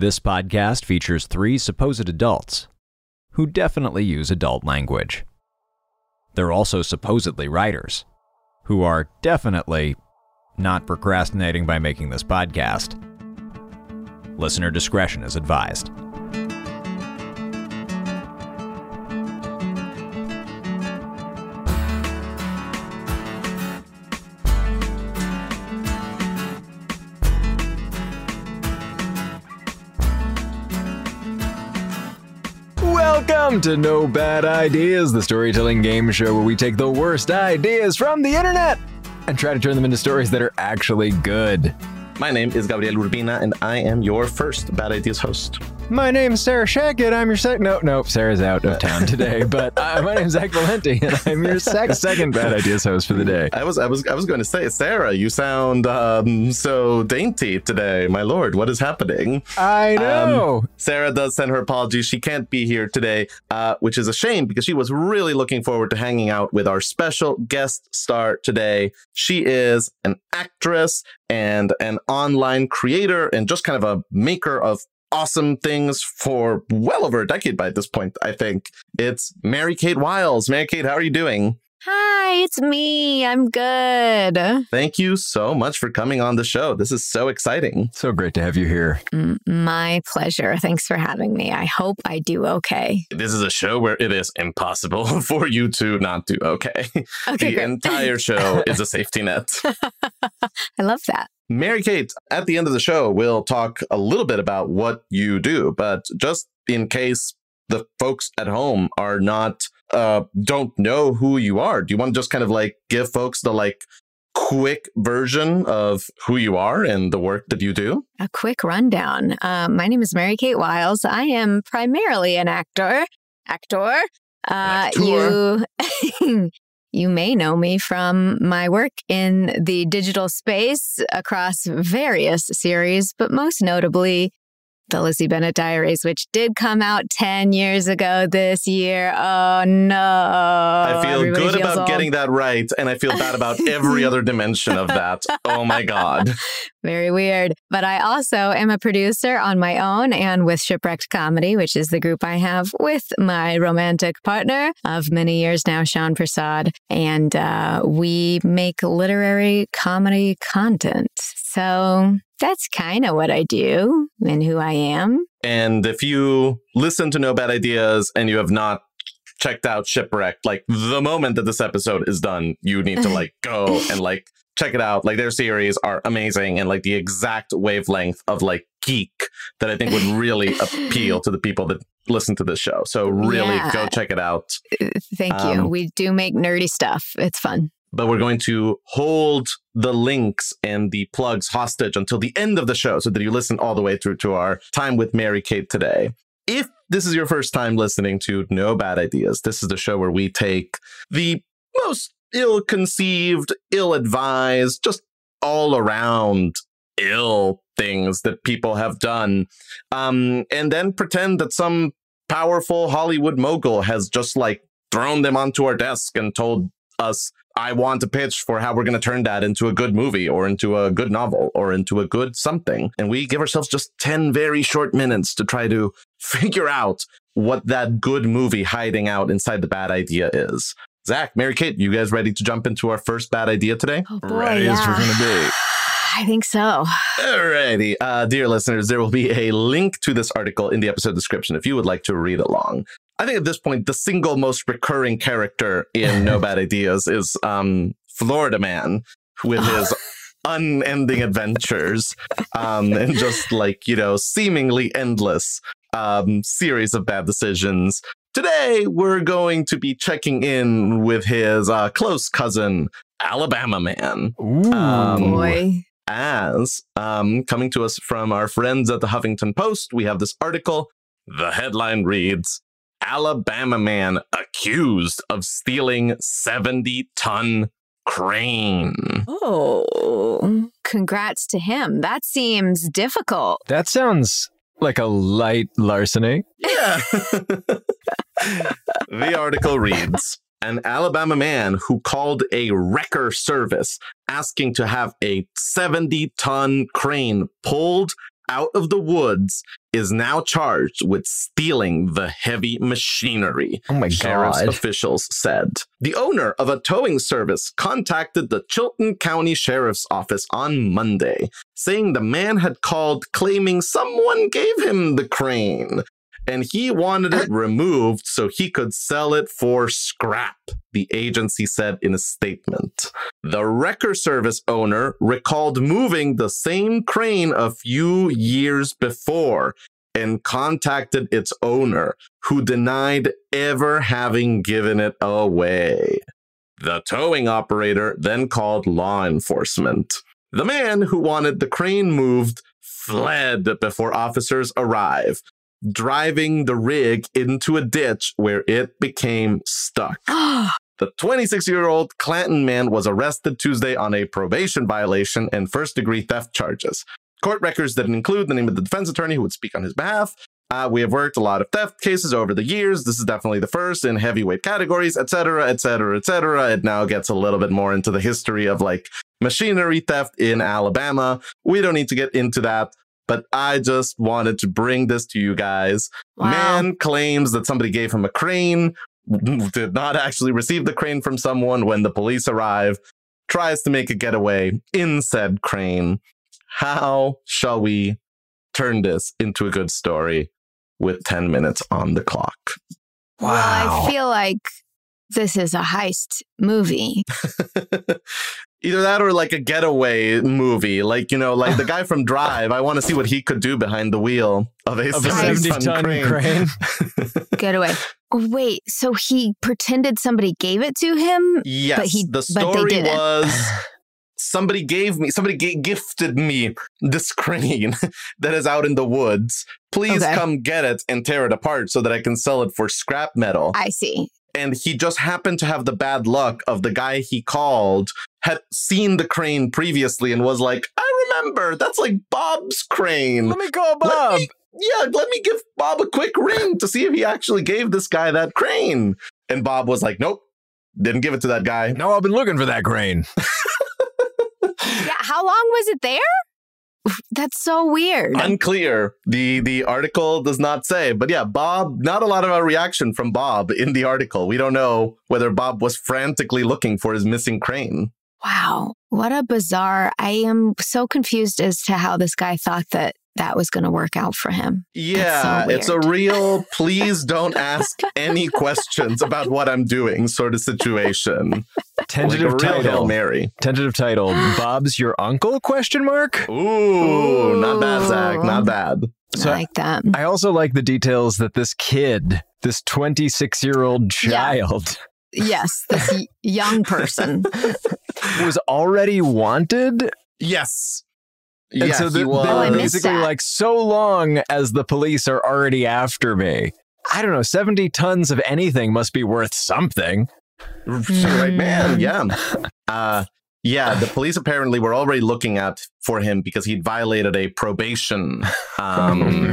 This podcast features three supposed adults who definitely use adult language. They're also supposedly writers who are definitely not procrastinating by making this podcast. Listener discretion is advised. Welcome to No Bad Ideas, the storytelling game show where we take the worst ideas from the internet and try to turn them into stories that are actually good. My name is Gabriel Urbina, and I am your first Bad Ideas host. My name is Sarah Shackett. I'm your second. No, no, Sarah's out of town today. but uh, my is Zach Valenti, and I'm your sec- second Bad Ideas host for the day. I was, I was, I was going to say, Sarah, you sound um, so dainty today. My lord, what is happening? I know. Um, Sarah does send her apologies. She can't be here today, uh, which is a shame because she was really looking forward to hanging out with our special guest star today. She is an actress and an online creator and just kind of a maker of awesome things for well over a decade by this point, I think. It's Mary Kate Wiles. Mary Kate, how are you doing? Hi, it's me. I'm good. Thank you so much for coming on the show. This is so exciting. So great to have you here. My pleasure. Thanks for having me. I hope I do okay. This is a show where it is impossible for you to not do okay. Okay, the great. entire show is a safety net. I love that. Mary Kate, at the end of the show, we'll talk a little bit about what you do, but just in case the folks at home are not uh don't know who you are, do you want to just kind of like give folks the like quick version of who you are and the work that you do? A quick rundown. Uh, my name is Mary Kate Wiles. I am primarily an actor. Actor. Uh, actor. you. You may know me from my work in the digital space across various series, but most notably the Lizzie Bennet Diaries, which did come out 10 years ago this year. Oh no. I feel Everybody good about old. getting that right, and I feel bad about every other dimension of that. Oh my God. Very weird. But I also am a producer on my own and with Shipwrecked Comedy, which is the group I have with my romantic partner of many years now, Sean Persaud. And uh, we make literary comedy content. So that's kind of what I do and who I am. And if you listen to No Bad Ideas and you have not checked out Shipwrecked, like the moment that this episode is done, you need to like go and like check it out. Like their series are amazing and like the exact wavelength of like geek that I think would really appeal to the people that listen to this show. So really Yeah. go check it out. Thank you. Um, We do make nerdy stuff. It's fun. But we're going to hold the links and the plugs hostage until the end of the show so that you listen all the way through to our time with Mary Kate today. If this is your first time listening to No Bad Ideas, this is the show where we take the most ill conceived, ill advised, just all around ill things that people have done, um, and then pretend that some powerful Hollywood mogul has just like thrown them onto our desk and told us, I want a pitch for how we're going to turn that into a good movie or into a good novel or into a good something. And we give ourselves just 10 very short minutes to try to figure out what that good movie hiding out inside the bad idea is. Zach, Mary Kate, you guys ready to jump into our first bad idea today? Oh, boy, Ready as we're yeah. gonna be. I think so. Alrighty, uh, dear listeners, there will be a link to this article in the episode description if you would like to read along. I think at this point, the single most recurring character in No Bad Ideas is um, Florida Man with his unending adventures um, and just like, you know, seemingly endless um, series of bad decisions. Today, we're going to be checking in with his uh, close cousin, Alabama Man Ooh. Um, Boy. As um, coming to us from our friends at the Huffington Post, we have this article. The headline reads Alabama man accused of stealing 70 ton crane. Oh, congrats to him. That seems difficult. that sounds like a light larceny. Yeah. the article reads An Alabama man who called a wrecker service asking to have a 70 ton crane pulled out of the woods is now charged with stealing the heavy machinery. Oh my Sheriff's god. officials said. The owner of a towing service contacted the Chilton County Sheriff's Office on Monday, saying the man had called claiming someone gave him the crane and he wanted it removed so he could sell it for scrap, the agency said in a statement. The wrecker service owner recalled moving the same crane a few years before and contacted its owner, who denied ever having given it away. The towing operator then called law enforcement. The man who wanted the crane moved fled before officers arrive, driving the rig into a ditch where it became stuck. The 26 year old Clanton man was arrested Tuesday on a probation violation and first degree theft charges. Court records didn't include the name of the defense attorney who would speak on his behalf. Uh, we have worked a lot of theft cases over the years. This is definitely the first in heavyweight categories, etc., etc., etc. It now gets a little bit more into the history of like machinery theft in Alabama. We don't need to get into that, but I just wanted to bring this to you guys. Wow. Man claims that somebody gave him a crane, did not actually receive the crane from someone when the police arrive, tries to make a getaway in said crane. How shall we turn this into a good story with 10 minutes on the clock? Well, I feel like this is a heist movie. Either that or like a getaway movie. Like, you know, like the guy from Drive. I want to see what he could do behind the wheel of a, Of 70 70 ton crane. crane. Getaway. Wait, so he pretended somebody gave it to him? Yes, he- the but they story didn't. was somebody gave me, somebody ga- gifted me this crane that is out in the woods. Please Okay. come get it and tear it apart so that I can sell it for scrap metal. I see. and he just happened to have the bad luck of the guy he called had seen the crane previously and was like, I remember, that's like Bob's crane. Let me call Let Bob. me- yeah, let me give Bob a quick ring to see if he actually gave this guy that crane. And Bob was like, Nope, didn't give it to that guy. No, I've been looking for that crane. How long was it there? That's so weird. Unclear. The the article does not say. But yeah, Bob, not a lot of a reaction from Bob in the article. We don't know whether Bob was frantically looking for his missing crane. wow. What a bizarre. I am so confused as to how this guy thought that that was going to work out for him. Yeah, so it's a real please don't ask any questions about what I'm doing sort of situation. Tentative like a real Hail title. Mary. Tentative title. Bob's your uncle? Question mark. Ooh, not bad, Zach. Not bad. So I like that. I also like the details that this kid, this 26 year old Yeah. child, yes, this young person. was already wanted. Yes. And yeah, so he the- was. they Oh, were missed basically that. like, so long as the police are already after me. I don't know, 70 tons of anything must be worth something. right man. Yeah. Uh, yeah, the police apparently were already looking at for him because he'd violated a probation um,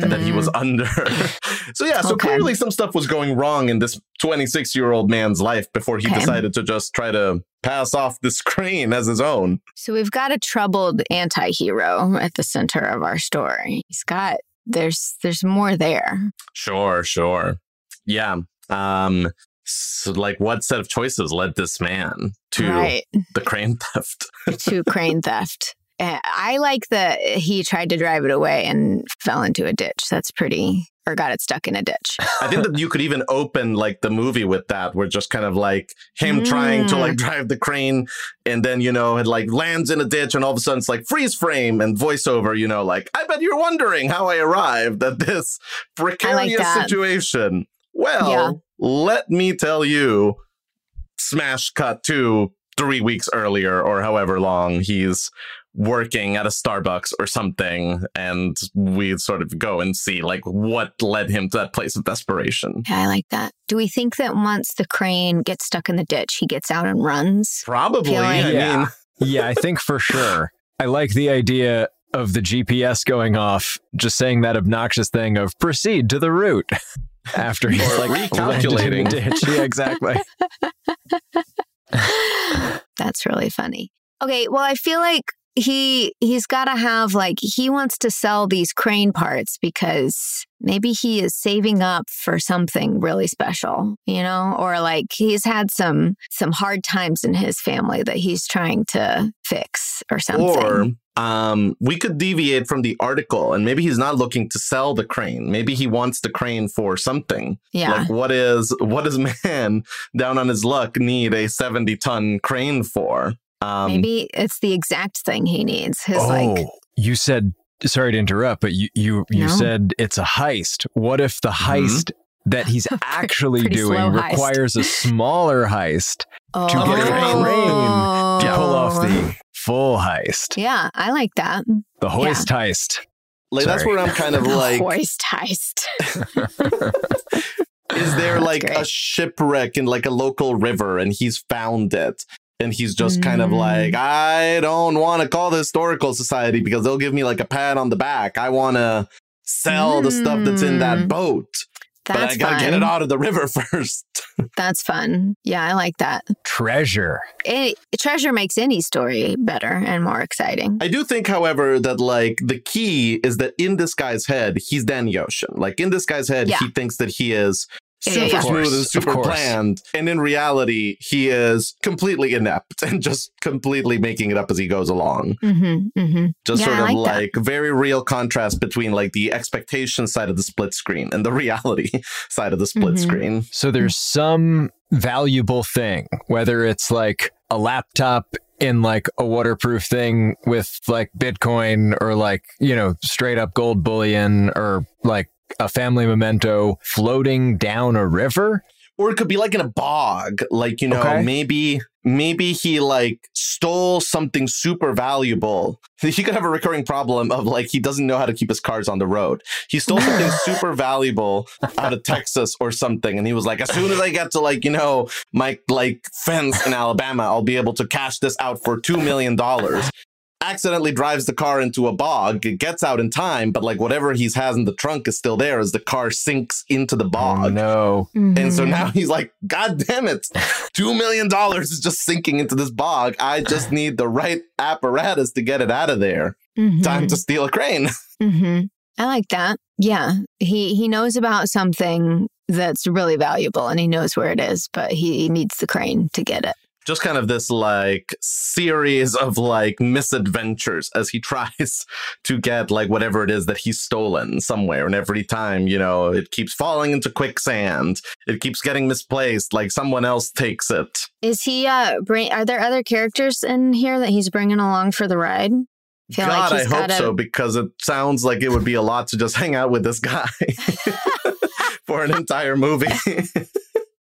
that he was under. so yeah, so Okay. clearly some stuff was going wrong in this 26 year old man's life before he Okay. decided to just try to pass off this crane as his own. So we've got a troubled anti-hero at the center of our story. He's got there's there's more there. Sure, sure. Yeah. Um so like what set of choices led this man to Right. the crane theft? to crane theft. Uh, I like that he tried to drive it away and fell into a ditch. That's pretty or got it stuck in a ditch. I think that you could even open like the movie with that, where just kind of like him trying to Mm. like drive the crane, and then you know it like lands in a ditch, and all of a sudden it's like freeze frame and voiceover. You know, like I bet you're wondering how I arrived at this precarious that. situation. Well. Let me tell you, smash cut to three weeks earlier or however long he's working at a Starbucks or something, and we sort of go and see like what led him to that place of desperation. Yeah, I like that. Do we think that once the crane gets stuck in the ditch, he gets out and runs? Probably. Feeling- I Yeah. mean, Yeah, I think for sure. I like the idea of the GPS going off, just saying that obnoxious thing of proceed to the route after he's Or like recalculating. landed in the ditch. Yeah, exactly. That's really funny. Okay, well, I feel like he he's got to have like he wants to sell these crane parts because maybe he is saving up for something really special, you know, or like he's had some some hard times in his family that he's trying to fix or something. Or um, we could deviate from the article and maybe he's not looking to sell the crane. Maybe he wants the crane for something. yeah. Like what is what does man down on his luck need a 70 ton crane for? Um maybe it's the exact thing he needs. His oh, like you said. Sorry to interrupt, but you you you No. said it's a heist. What if the Mhm. heist that he's actually doing requires a smaller heist oh. get a crane to pull off the full heist, Yeah, I like that. the hoist heist? like that's where I'm kind of The like hoist heist. is there That's like a shipwreck in like a local river and he's found it and he's just kind of Mm. like i don't want to call the historical society because they'll give me like a pat on the back i want to sell the stuff that's in that Mm. boat but i gotta fun. get it out of the river first That's fun. Yeah, I like that. Treasure. It, treasure makes any story better and more exciting. i do think however that like the key is that in this guy's head he's danny ocean like in this guy's head Yeah. he thinks that he is Yeah, super yeah, yeah. smooth and super planned. And in reality, he is completely inept and just completely making it up as he goes along. Mm-hmm, mm-hmm. Just Yeah, sort of like like very real contrast between like the expectation side of the split screen and the reality side of the split Mhm. screen. So there's some valuable thing, whether it's like a laptop in like a waterproof thing with like Bitcoin or like, you know, straight up gold bullion or like a family memento floating down a river. Or it could be like in a bog, like, you know, Okay. maybe maybe he like stole something super valuable. He could have a recurring problem of like he doesn't know how to keep his cars on the road. He stole something super valuable out of Texas or something, and he was like, as soon as I get to like, you know, my like fence in Alabama, I'll be able to cash this out for two million dollars. Accidentally drives the car into a bog, it gets out in time, but like whatever he has in the trunk is still there as the car sinks into the bog. Oh no. And so Mhm. now he's like, God damn it. Two million dollars is just sinking into this bog. I just need the right apparatus to get it out of there. Mhm. Time to steal a crane. hmm I like that. Yeah, he he knows about something that's really valuable, and he knows where it is, but he needs the crane to get it. Just kind of this like series of like misadventures as he tries to get like whatever it is that he's stolen somewhere. And every time, you know, it keeps falling into quicksand. It keeps getting misplaced. Like someone else takes it. Is he? Uh, bring? Are there other characters in here that he's bringing along for the ride? Feel like God, I hope gotta- so because it sounds like it would be a lot to just hang out with this guy for an entire movie.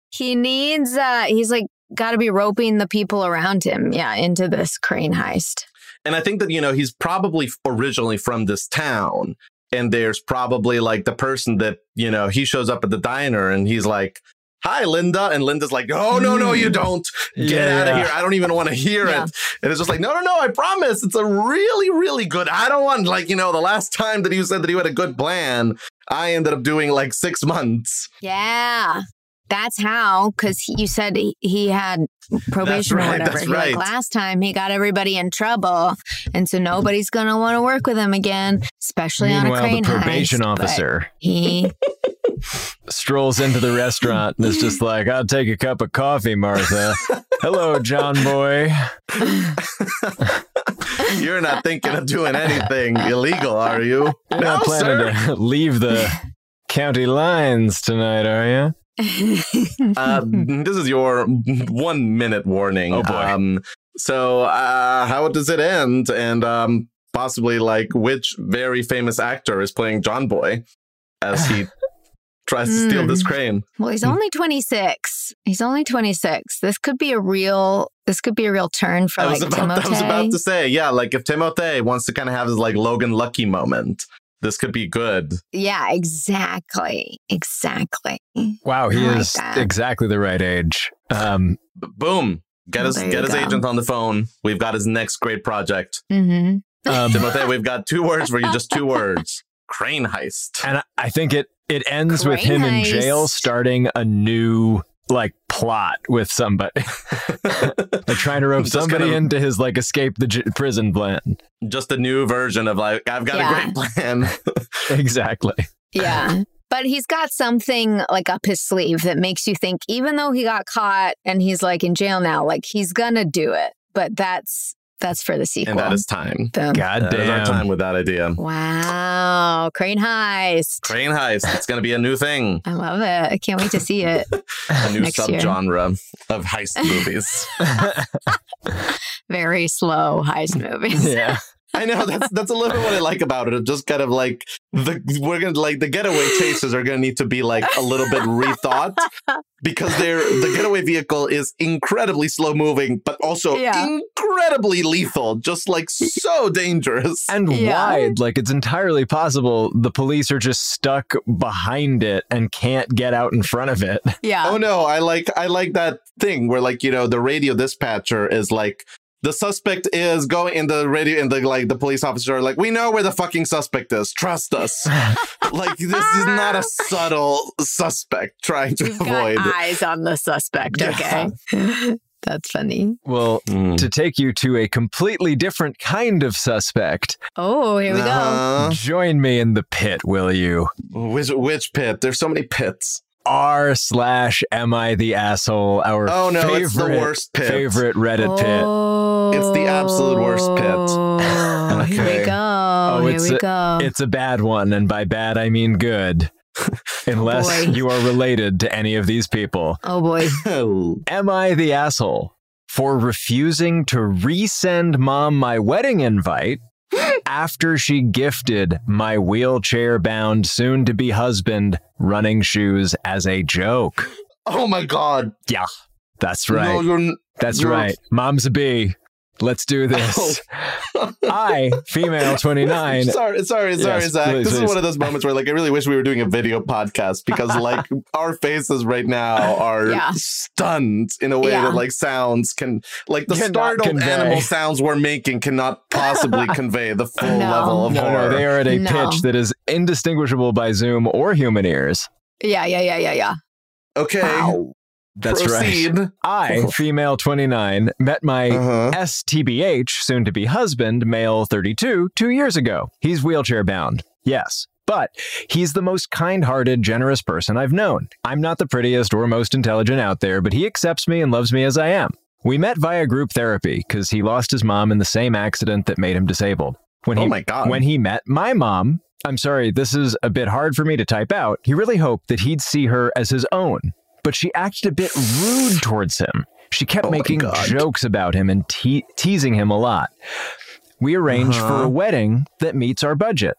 He needs. uh He's like got to be roping the people around him, yeah, into this crane heist. and I think that you know he's probably originally from this town, and there's probably like the person that you know he shows up at the diner and he's like. Hi, Linda. And Linda's like, oh, no, no, you mm. don't. Get Yeah, out of here. I don't even want to hear Yeah. it. And it's just like, no, no, no, I promise. It's a really, really good. I don't want, like, you know, the last time that you said that you had a good plan, I ended up doing like six months. Yeah, that's how. Because you said he, he had probation right, or whatever. that's You're like, last time he got everybody in trouble, and so nobody's gonna want to work with him again, especially on a Meanwhile, the probation heist, officer He strolls into the restaurant and is just like, I'll take a cup of coffee, Martha. Hello, John Boy. You're not thinking of doing anything illegal, are you? You're not planning to leave the county lines tonight, are you? Uh, this is your one minute warning. Oh, boy. Um, so, uh, how does it end? And um, possibly, like, which very famous actor is playing John Boy as he tries to steal this Hmm. crane? well, he's only 26. He's only 26. This could be a real. This could be a real turn for I like was, about, I was about to say, yeah, like if Timothée wants to kind of have his like Logan Lucky moment, this could be good. Yeah, exactly, exactly. Wow, he I like is that. exactly the right age. Um, boom. Get Well, his get his go. agent on the phone. We've got his next great project. hmm um, Timothée, we've got two words for you, just two words. Crane heist. and I- I think it it ends with Crane him in jail starting a new like plot with somebody, like trying to rope somebody kind of- into his like escape the j- prison plan. Just a new version of like, I've got Yeah. a great plan. Exactly. Yeah. But he's got something like up his sleeve that makes you think, even though he got caught and he's like in jail now, like he's gonna do it. But that's that's for the sequel. and that is time. Boom. God That is our damn. time with that idea. Wow. Crane heist. Crane heist. It's going to be a new thing, I love it. I can't wait to see it. a new subgenre of heist movies. Very slow heist movies. yeah. I know that's that's a little bit what I like about it. It just kind of like the we're gonna like the getaway chases are gonna need to be like a little bit rethought because they're the getaway vehicle is incredibly slow moving, but also Yeah. incredibly lethal, just like so dangerous. And Yeah. wide, like it's entirely possible the police are just stuck behind it and can't get out in front of it. Yeah. Oh no, I like I like that thing where like you know the radio dispatcher is like the suspect is going in the radio and the like the police officer are like we know where the fucking suspect is trust us like this is not a subtle suspect trying to You've got avoid eyes on the suspect. Yeah. Okay. That's funny. Well, Mm. to take you to a completely different kind of suspect, Oh, here we go. Uh-huh. join me in the pit, will you? which which pit there's so many pits R slash am I the asshole? Our Oh, no, favorite, it's the worst pit. favorite Reddit pit. Oh, It's the absolute worst pit. Here Okay. we go. Oh, here it's we a- go. It's a bad one, and by bad I mean good. Unless boy. you are related to any of these people. oh boy. Oh. Am I the asshole for refusing to resend mom my wedding invite after she gifted my wheelchair bound soon to be husband running shoes as a joke? oh my god Yeah, that's right. no you're That's You're- right. Mom's a bee. Let's do this. I, female 29. sorry, sorry, sorry, Yes, Zach. please, this is one of those moments where, like, I really wish we were doing a video podcast because, like, our faces right now are Yeah. stunned in a way Yeah. that, like, sounds can, like, the Cannot startled convey. animal sounds we're making cannot possibly convey the full No. level of No, horror. no, they are at a No. pitch that is indistinguishable by Zoom or human ears. Yeah, yeah, yeah, yeah, yeah. okay, That's right. I, female 29, met my Uh-huh. STBH, soon to be husband, male 32, two years ago. He's wheelchair bound. Yes. But he's the most kind hearted, generous person I've known. I'm not the prettiest or most intelligent out there, but he accepts me and loves me as I am. We met via group therapy because he lost his mom in the same accident that made him disabled. When Oh he, my God. When he met my mom, I'm sorry, this is a bit hard for me to type out. He really hoped that he'd see her as his own, but she acted a bit rude towards him. She kept Oh making jokes about him and te- teasing him a lot. We arranged for Uh-huh. a wedding that meets our budget.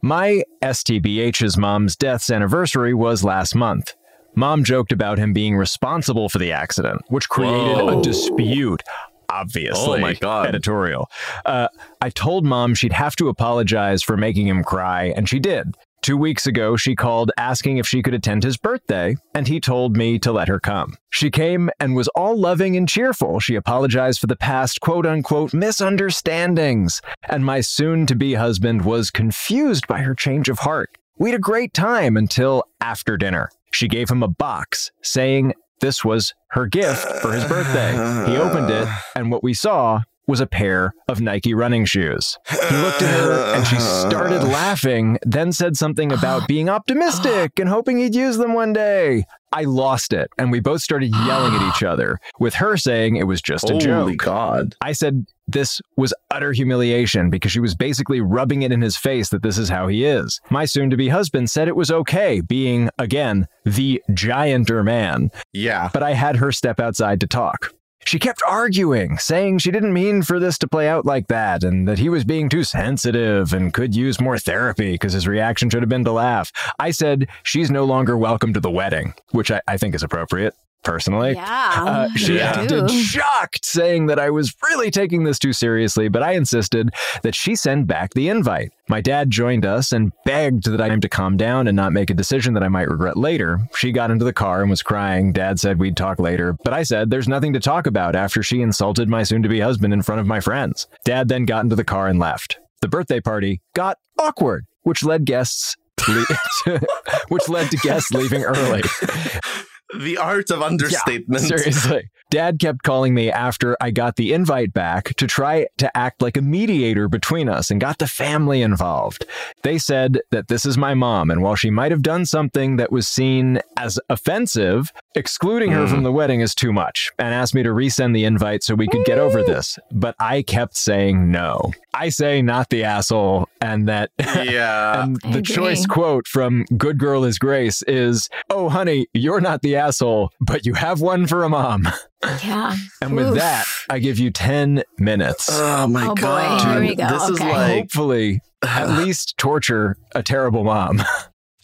My STBH's mom's death's anniversary was last month. Mom joked about him being responsible for the accident, which created Whoa. a dispute. Obviously, Oh my God. editorial. Uh, I told mom she'd have to apologize for making him cry, and she did. Two weeks ago, she called asking if she could attend his birthday, and he told me to let her come. She came and was all loving and cheerful. She apologized for the past quote unquote misunderstandings, and my soon to be husband was confused by her change of heart. We had a great time until after dinner. She gave him a box saying this was her gift for his birthday. He opened it, and what we saw was a pair of Nike running shoes. He looked at her and she started laughing, then said something about being optimistic and hoping he'd use them one day. I lost it, and we both started yelling at each other, with her saying it was just a Holy joke. God. I said this was utter humiliation because she was basically rubbing it in his face that this is how he is. My soon to be husband said it was okay, being, again, the gianter man, Yeah. but I had her step outside to talk. She kept arguing, saying she didn't mean for this to play out like that, and that he was being too sensitive and could use more therapy because his reaction should have been to laugh. I said she's no longer welcome to the wedding, which I, I think is appropriate, personally. Yeah. Uh, she Yeah. acted Ooh. shocked, saying that I was really taking this too seriously, but I insisted that she send back the invite. My dad joined us and begged that I am to calm down and not make a decision that I might regret later. She got into the car and was crying. Dad said we'd talk later, but I said there's nothing to talk about after she insulted my soon to be husband in front of my friends. Dad then got into the car and left. The birthday party got awkward, which led guests. Le- which led to guests leaving early. the art of understatement. Yeah, seriously. Dad kept calling me after I got the invite back to try to act like a mediator between us and got the family involved. They said that this is my mom, and while she might have done something that was seen as offensive, excluding her Mm. from the wedding is too much and asked me to resend the invite so we could get over this. But I kept saying no. I say not the asshole, and that yeah. and the choice quote from Good Girl is Grace is, Oh, honey, you're not the asshole, but you have one for a mom. Yeah. And with Oof. that, I give you 10 minutes. Oh my Oh, boy. god. Here we go. This is like Hopefully, at least torture a terrible mom.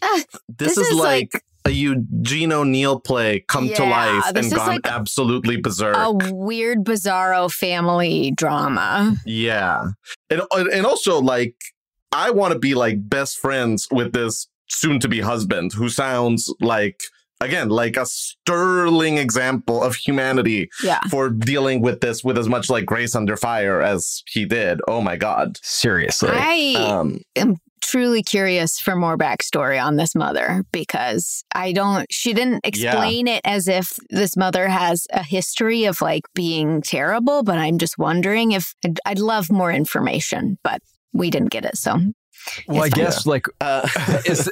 Uh, this, This is, is like, a Eugene O'Neill play come to life and gone like absolutely berserk. A weird, bizarro family drama. Yeah. And and also like I want to be like best friends with this soon to be husband who sounds like again like a sterling example of humanity Yeah. for dealing with this with as much like grace under fire as he did. Oh my god. Seriously. I Um am truly curious for more backstory on this mother because I don't, she didn't explain it as if this mother has a history of like being terrible, but I'm just wondering if I'd, I'd love more information, but we didn't get it. So well, I guess, like, uh, is,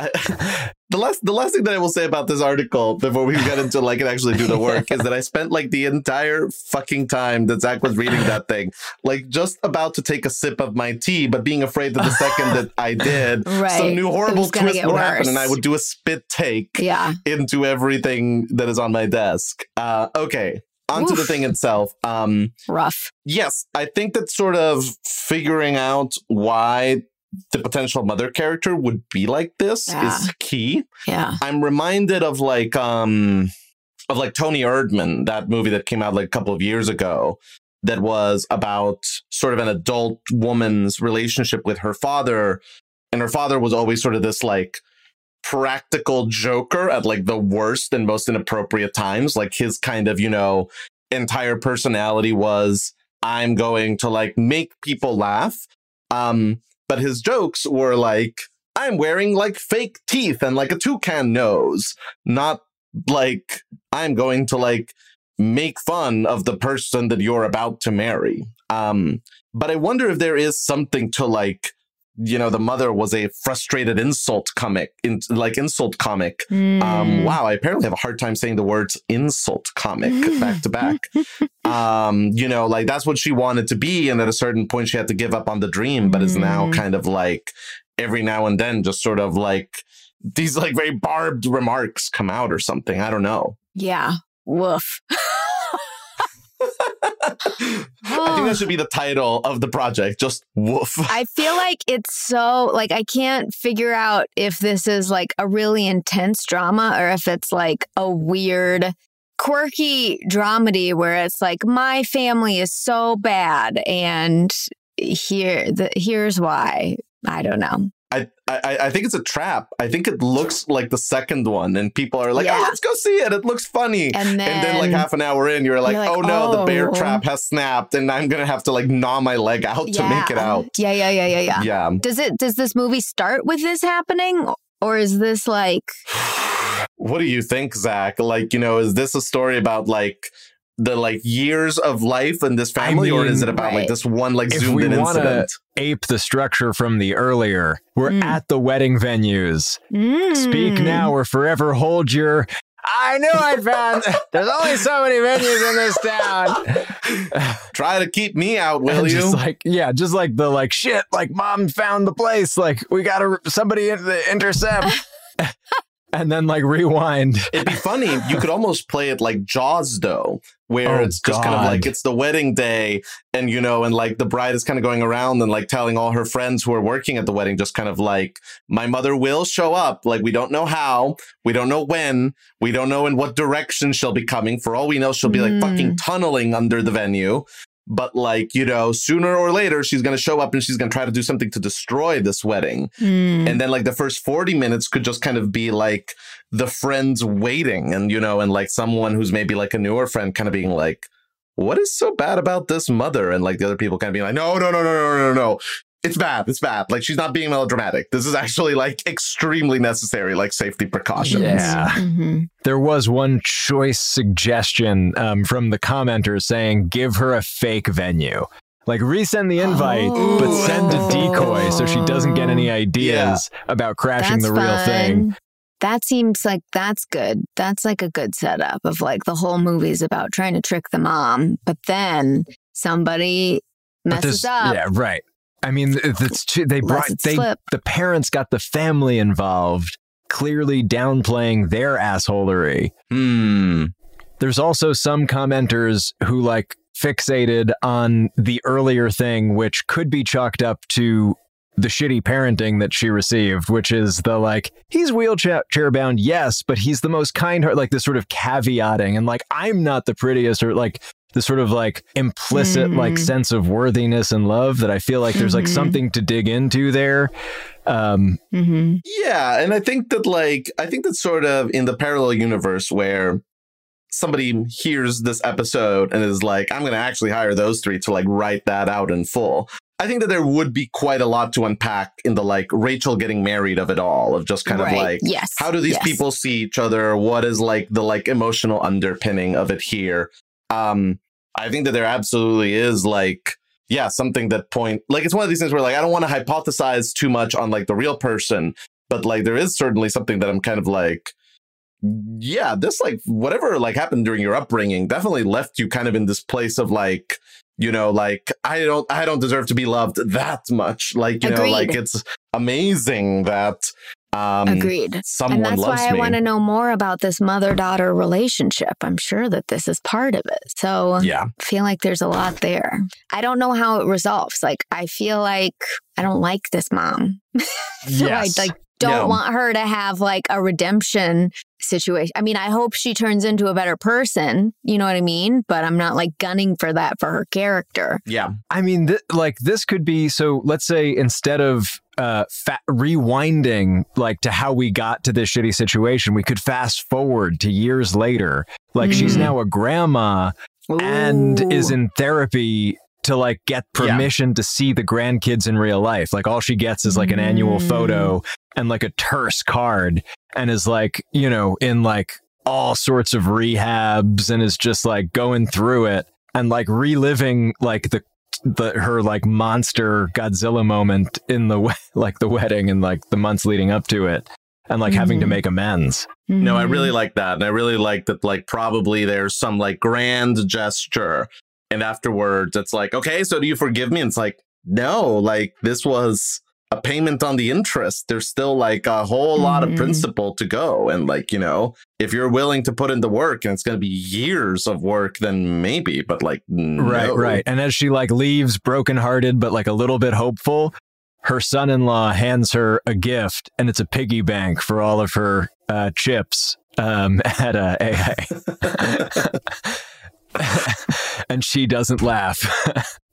I, the last the last thing that I will say about this article before we get into like and actually do the work is that I spent like the entire fucking time that Zach was reading that thing, like just about to take a sip of my tea, but being afraid that the second that I did, Right. some new horrible twist would happen, and I would do a spit take yeah. into everything that is on my desk. Uh, okay, onto the thing itself. Um, Rough. yes, I think that sort of figuring out why the potential mother character would be like this Yeah. is key. Yeah. I'm reminded of like um of like Toni Erdmann, that movie that came out like a couple of years ago that was about sort of an adult woman's relationship with her father and her father was always sort of this like practical joker at like the worst and most inappropriate times like his kind of you know entire personality was i'm going to like make people laugh um but his jokes were like i'm wearing like fake teeth and like a toucan nose not like i'm going to like make fun of the person that you're about to marry. Um but i wonder if there is something to like you know the mother was a frustrated insult comic in like insult comic Mm. um wow i apparently have a hard time saying the words insult comic back to back um you know like that's what she wanted to be and at a certain point she had to give up on the dream but is now Mm. kind of like every now and then just sort of like these like very barbed remarks come out or something i don't know Yeah. Woof. i think that should be the title of the project just woof I feel like it's so like I can't figure out if this is like a really intense drama or if it's like a weird quirky dramedy where it's like my family is so bad and here the here's why. I don't know. I, I I think it's a trap. I think it looks like the second one, and people are like, oh, Yeah. "Oh, let's go see it. It looks funny." And then, and then like half an hour in you're like, You're oh, like, oh no the bear "Oh." trap has snapped and i'm gonna have to like gnaw my leg out to make it out Yeah, yeah, yeah, yeah, yeah. yeah Does it does this movie start with this happening or is this like what do you think zach like you know is this a story about like the like years of life in this I family or is it about like this one like If zoomed in wanna- incident ape the structure from the earlier. We're Mm. at the wedding venues. Speak mm, now or forever hold your. I knew I'd found. There's only so many venues in this town. try to keep me out will And you Just like yeah, just like the like shit. Like mom found the place. Like we got to somebody in the intercept. and then like rewind. It'd be funny. You could almost play it like Jaws, though, where Oh, it's just kind of like it's the wedding day, and you know, and like the bride is kind of going around and like telling all her friends who are working at the wedding, just kind of like, my mother will show up. Like, we don't know how, we don't know when, we don't know in what direction she'll be coming. For all we know, she'll be like Mm. fucking tunneling under the venue. But like, you know, sooner or later, she's going to show up and she's going to try to do something to destroy this wedding. mm. And then like the first 40 minutes could just kind of be like the friends waiting and you know, and like someone who's maybe like a newer friend kind of being like, what is so bad about this mother? And like the other people kind of being like, no, no, no, no, no, no, no. It's bad. It's bad. Like she's not being melodramatic. This is actually like extremely necessary, like safety precautions. Yeah. Mhm. There was one choice suggestion um, from the commenters saying, give her a fake venue. Like resend the invite, but send a decoy so she doesn't get any ideas about crashing That's the real thing. That seems like that's good. That's like a good setup of like the whole movie's about trying to trick the mom, but then somebody But messes this- up. Yeah, right. I mean, th- that's too, they brought they slip. the parents got the family involved, clearly downplaying their assholery. Hmm. There's also some commenters who like fixated on the earlier thing, which could be chalked up to the shitty parenting that she received, which is the like, he's wheelchair bound, yes, but he's the most kind heart, like this sort of caveating and like, I'm not the prettiest, or like the sort of like implicit like Mhm. sense of worthiness and love that I feel like there's like Mhm. something to dig into there. Um, hmm Yeah, and I think that like I think that's sort of in the parallel universe where somebody hears this episode and is like, I'm gonna actually hire those three to like write that out in full. I think that there would be quite a lot to unpack in the like Rachel getting married of it all, of just kind right. of like yes. how do these yes. people see each other? What is like the like emotional underpinning of it here? Um, I think that there absolutely is like, yeah, something that point like it's one of these things where like I don't want to hypothesize too much on like the real person, but like there is certainly something that I'm kind of like, yeah, this like whatever like happened during your upbringing definitely left you kind of in this place of like, you know, like I don't I don't deserve to be loved that much. Like, you know, like it's amazing that um Agreed. someone and that's loves why I want to know more about this mother daughter relationship. I'm sure that this is part of it. So yeah. I feel like there's a lot there. I don't know how it resolves. Like I feel like I don't like this mom. so Yes. I like don't No. want her to have like a redemption situation. I mean, I hope she turns into a better person, you know what I mean? But I'm not like gunning for that for her character. Yeah. I mean, th- like this could be so. Let's say instead of uh, fa- rewinding like to how we got to this shitty situation, we could fast forward to years later. Like she's Mhm. now a grandma and is in therapy to like get Yeah. permission to see the grandkids in real life. Like all she gets is like an annual Mm. photo and like a terse card and is like, you know, in like all sorts of rehabs and is just like going through it and like reliving like the the her like monster Godzilla moment in the like the wedding and like the months leading up to it and like having to Mhm. make amends. No, I Mhm. really like that. And I really like that, like, probably there's some like grand gesture. And afterwards, it's like, okay, so do you forgive me? And it's like, no, like, this was a payment on the interest. There's still like a whole lot of principal to go. And like, you know, if you're willing to put in the work and it's going to be years of work, then maybe, but like, Right, no. right. And as she like leaves brokenhearted but like a little bit hopeful, her son-in-law hands her a gift and it's a piggy bank for all of her uh, chips um, at uh, AA. and she doesn't laugh.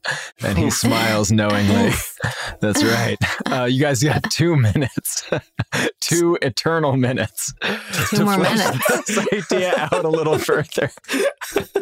and he smiles knowingly. That's right. Uh, you guys got two minutes, two eternal minutes Two to more flesh minutes. this idea out a little further.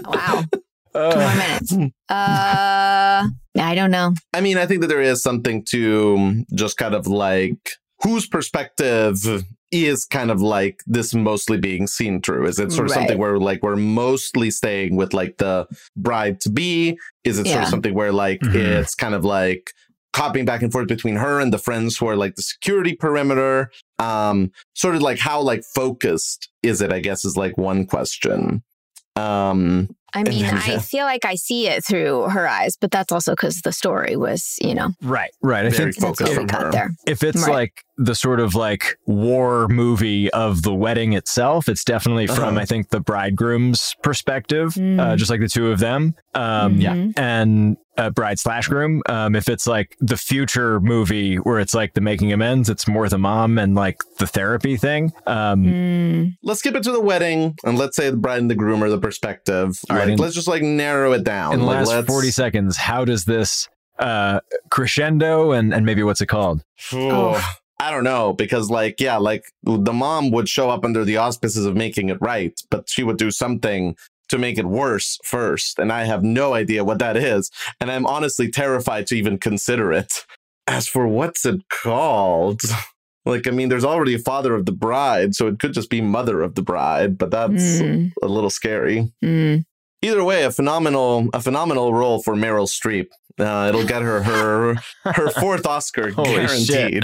Wow. Two Uh, more minutes. Uh, I don't know. I mean, I think that there is something to just kind of like whose perspective is kind of like this mostly being seen through. Is it sort of Right. something where like we're mostly staying with like the bride to be? Is it sort of something where like Mhm. it's kind of like copying back and forth between her and the friends who are like the security perimeter? Um, sort of like how like focused is it? I guess is like one question. Um, I mean, then, I yeah. feel like I see it through her eyes, but that's also because the story was, you know, right, right. I Very think that's focus what we got her. there. if it's Right. like the sort of like war movie of the wedding itself, it's definitely from Uh-huh. I think the bridegroom's perspective, Mm. uh, just like the two of them. Um, Yeah. Mhm. and uh, bride slash groom. Um, if it's like the future movie where it's like the making amends, it's more the mom and like the therapy thing. Um, Mm. let's skip it to the wedding and let's say the bride and the groom are the perspective. All right, Like, in- let's just like narrow it down. in the Like, last let's- 40 seconds, how does this uh, crescendo and, and maybe what's it called? Oh. I don't know because like yeah, like the mom would show up under the auspices of making it right, but she would do something to make it worse first, and I have no idea what that is, and I'm honestly terrified to even consider it. as for what's it called? Like, I mean, there's already a father of the bride, so it could just be mother of the bride, but that's Mm, a little scary. mm. Either way, a phenomenal, a phenomenal role for Meryl Streep. Uh, it'll get her her her fourth Oscar Holy shit. guaranteed.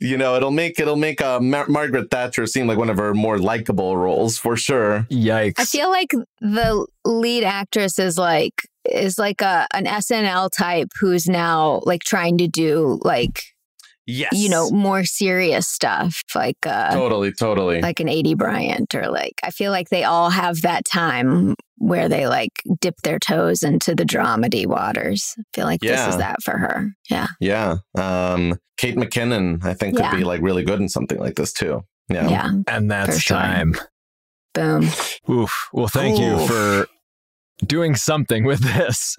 You know, it'll make it'll make uh, Mar- Margaret Thatcher seem like one of her more likable roles for sure. Yikes. I feel like the lead actress is like is like a an SNL type who's now like trying to do like Yes, you know more serious stuff like uh totally, totally. like an Aidy Bryant or like I feel like they all have that time where they like dip their toes into the dramedy waters. I feel like this is that for her. Yeah. yeah, um, Kate McKinnon, I think, Yeah. could be like really good in something like this too. Yeah, Yeah. and that's sure. time. Boom. Oof. Well, thank you for doing something with this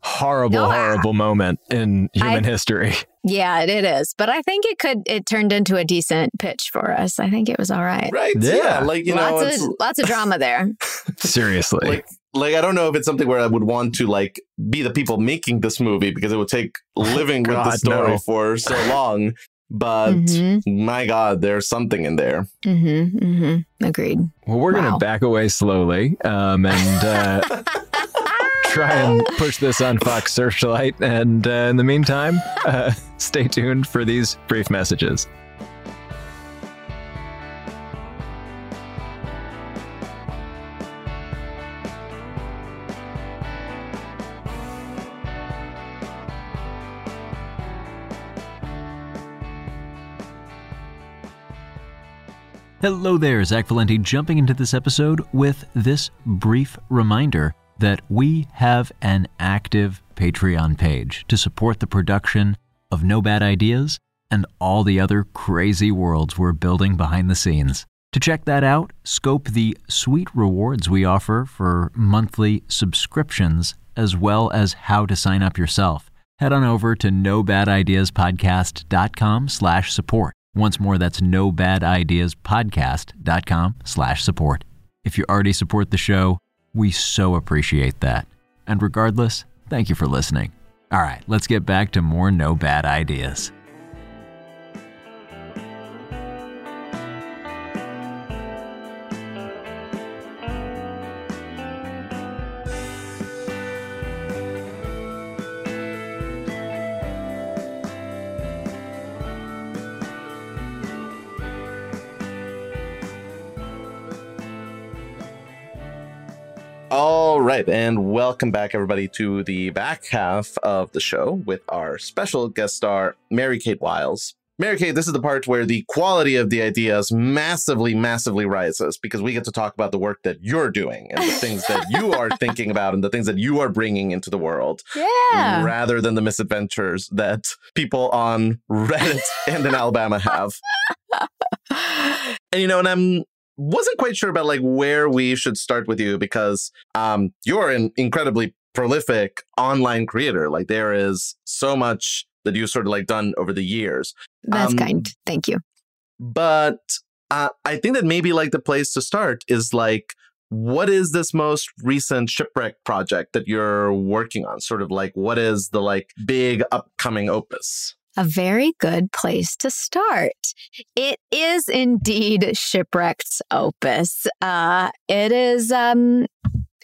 horrible, No, I- horrible moment in human I- history. Yeah, it, it is. But I think it could it turned into a decent pitch for us. I think it was all right. right. Yeah. Yeah, like you know, lots it's of lots of drama there. Seriously. like like I don't know if it's something where I would want to like be the people making this movie because it would take living with the story no. for so long. But mm-hmm, my God, there's something in there. mm-hmm, mm-hmm. Agreed. well, we're going to back away slowly um, and uh, try and push this on Fox Searchlight. And uh, in the meantime, uh, stay tuned for these brief messages. Hello there, Zach Valenti jumping into this episode with this brief reminder that we have an active Patreon page to support the production of No Bad Ideas and all the other crazy worlds we're building behind the scenes. To check that out, scope the sweet rewards we offer for monthly subscriptions as well as how to sign up yourself. Head on over to nobadideaspodcast.com slash support. Once more, that's nobadideaspodcast.com slash support. If you already support the show, we so appreciate that. And regardless, thank you for listening. All right, let's get back to more No Bad Ideas. Right, and welcome back, everybody, to the back half of the show with our special guest star, Mary Kate Wiles. Mary Kate, this is the part where the quality of the ideas massively, massively rises because we get to talk about the work that you're doing and the things that you are thinking about and the things that you are bringing into the world Yeah. rather than the misadventures that people on Reddit and in Alabama have. And you know, and I'm wasn't quite sure about like where we should start with you because um you're an incredibly prolific online creator. Like there is so much that you've sort of like done over the years. That's Um, kind. Thank you. But uh, I think that maybe like the place to start is like what is this most recent shipwreck project that you're working on? Sort of like what is the like big upcoming opus? A very good place to start. It is indeed Shipwrecked Opus. Uh, it is, um,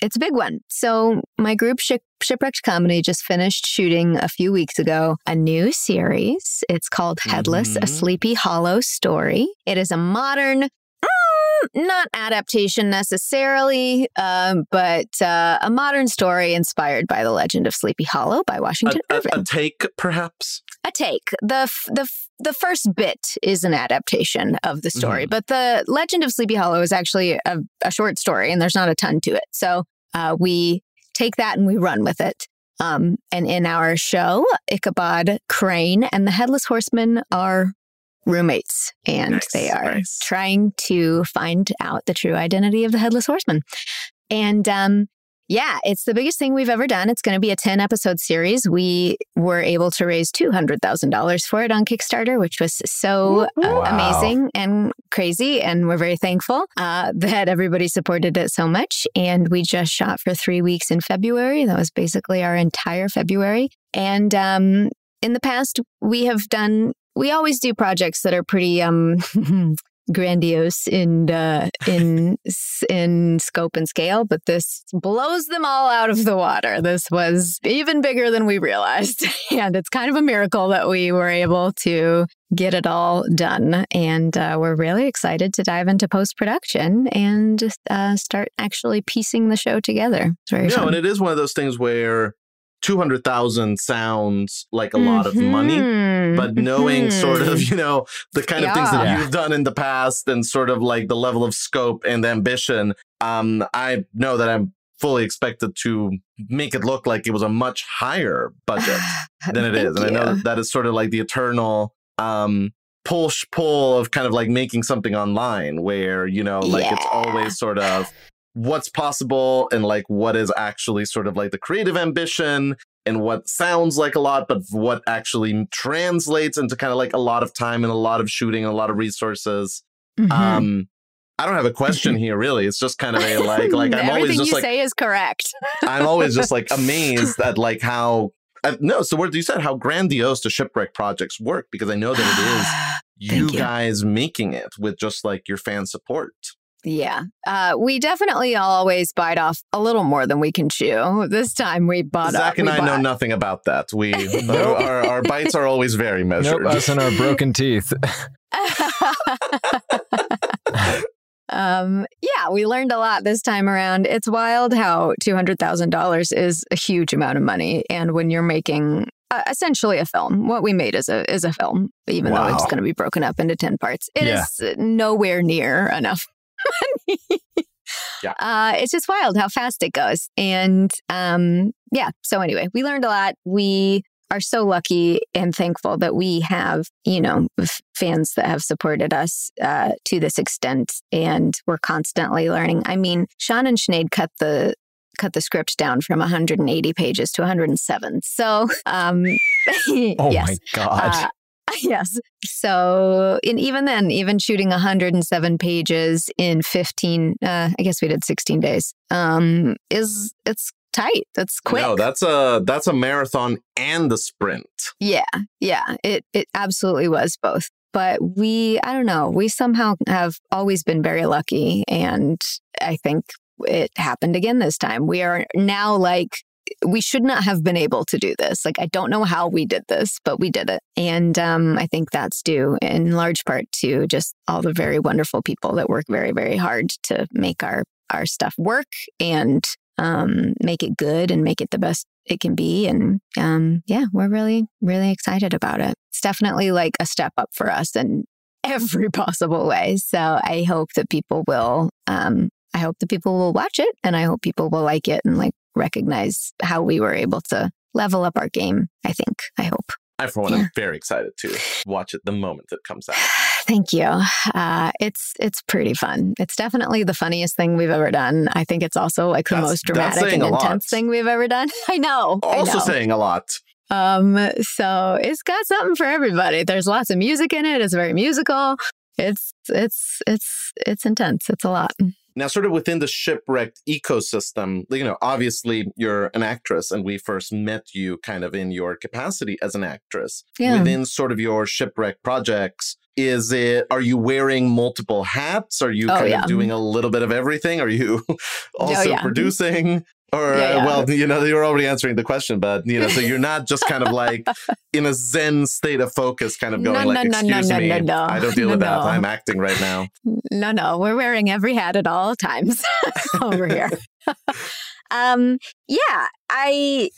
it's a big one. So, my group Ship- Shipwrecked Comedy just finished shooting a few weeks ago a new series. It's called Headless, a Mhm. Sleepy Hollow Story. It is a modern, mm, not adaptation necessarily, um, but uh, a modern story inspired by the legend of Sleepy Hollow by Washington a- Irving a take, perhaps? A take. The f- the f- the first bit is an adaptation of the story, but the Legend of Sleepy Hollow is actually a, a short story, and there's not a ton to it. So uh, we take that and we run with it. Um, and in our show, Ichabod Crane and the Headless Horseman are roommates, and Nice, they are nice. trying to find out the true identity of the Headless Horseman. And um, yeah, it's the biggest thing we've ever done. It's going to be a 10 episode series. We were able to raise $200,000 for it on Kickstarter, which was so Wow. amazing and crazy. And we're very thankful uh, that everybody supported it so much. And we just shot for three weeks in February. That was basically our entire February. And um, in the past, we have done, we always do projects that are pretty um, grandiose in uh, in in scope and scale, but this blows them all out of the water. This was even bigger than we realized, and it's kind of a miracle that we were able to get it all done. And uh, we're really excited to dive into post production and uh, start actually piecing the show together. It's very No, fun. and it is one of those things where 200,000 sounds like a lot of money. Mhm. But knowing sort of, Mhm. you know, the kind of things that Yeah. you've done in the past and sort of like the level of scope and ambition, um, I know that I'm fully expected to make it look like it was a much higher budget than it is. And I know that, that is sort of like the eternal um push pull of kind of like making something online where, you know, like it's always sort of what's possible and like what is actually sort of like the creative ambition and what sounds like a lot, but what actually translates into kind of like a lot of time and a lot of shooting and a lot of resources. Mhm. Um I don't have a question here really. It's just kind of a like like I'm always Everything just you like say is correct. I'm always just like amazed at like how uh, no, so what you said how grandiose the shipwreck projects work because I know that it is you, you. guys making it with just like your fan support. Yeah. Uh, we definitely always bite off a little more than we can chew. This time we bought Zach up. and we I know nothing about that. We Nope. our, our bites are always very measured. Nope, us and our broken teeth. um, yeah, we learned a lot this time around. It's wild how $200,000 is a huge amount of money. And when you're making uh, essentially a film, what we made is a, is a film, even though it's going to be broken up into 10 parts. It Yeah. is nowhere near enough money. Yeah. Uh, it's just wild how fast it goes. And um, yeah, so anyway, we learned a lot. We are so lucky and thankful that we have, you know, f- fans that have supported us uh, to this extent, and we're constantly learning. I mean, Sean and Sinead cut the cut the script down from 180 pages to 107. So, um, Oh yes. my god. Uh, yes. So, and even then, even shooting 107 pages in 15, uh, I guess we did 16 days, um, is it's tight. That's quick. No, that's a that's a marathon and the sprint. Yeah, yeah, it it absolutely was both. But we, I don't know, we somehow have always been very lucky, and I think it happened again this time. We are now like we should not have been able to do this. Like I don't know how we did this, but we did it, and um, I think that's due in large part to just all the very wonderful people that work very very hard to make our our stuff work and um, make it good and make it the best it can be. And um, yeah, we're really, really excited about it. It's definitely like a step up for us in every possible way. So I hope that people will, um, I hope that people will watch it and I hope people will like it and like recognize how we were able to level up our game. I think, I hope. I for one Yeah. am very excited to watch it the moment it comes out. Thank you. Uh, it's it's pretty fun. It's definitely the funniest thing we've ever done. I think it's also like the That's- most dramatic and intense thing we've ever done. I know. I Also know. saying a lot. Um, so it's got something for everybody. There's lots of music in it. It's very musical. It's it's it's it's intense. It's a lot. Now, sort of within the shipwrecked ecosystem, you know, obviously you're an actress, and we first met you kind of in your capacity as an actress. Yeah. Within sort of your shipwreck projects, is it, are you wearing multiple hats? Are you Oh, kind yeah. of doing a little bit of everything? Are you oh, also yeah. producing? Or, Yeah, yeah. well, you know, you're already answering the question, but, you know, so you're not just kind of like in a zen state of focus, kind of going like, no, no, no, excuse no, me, no, no. I don't deal with that. I'm acting right now. No, no, we're wearing every hat at all times over here. um, yeah, I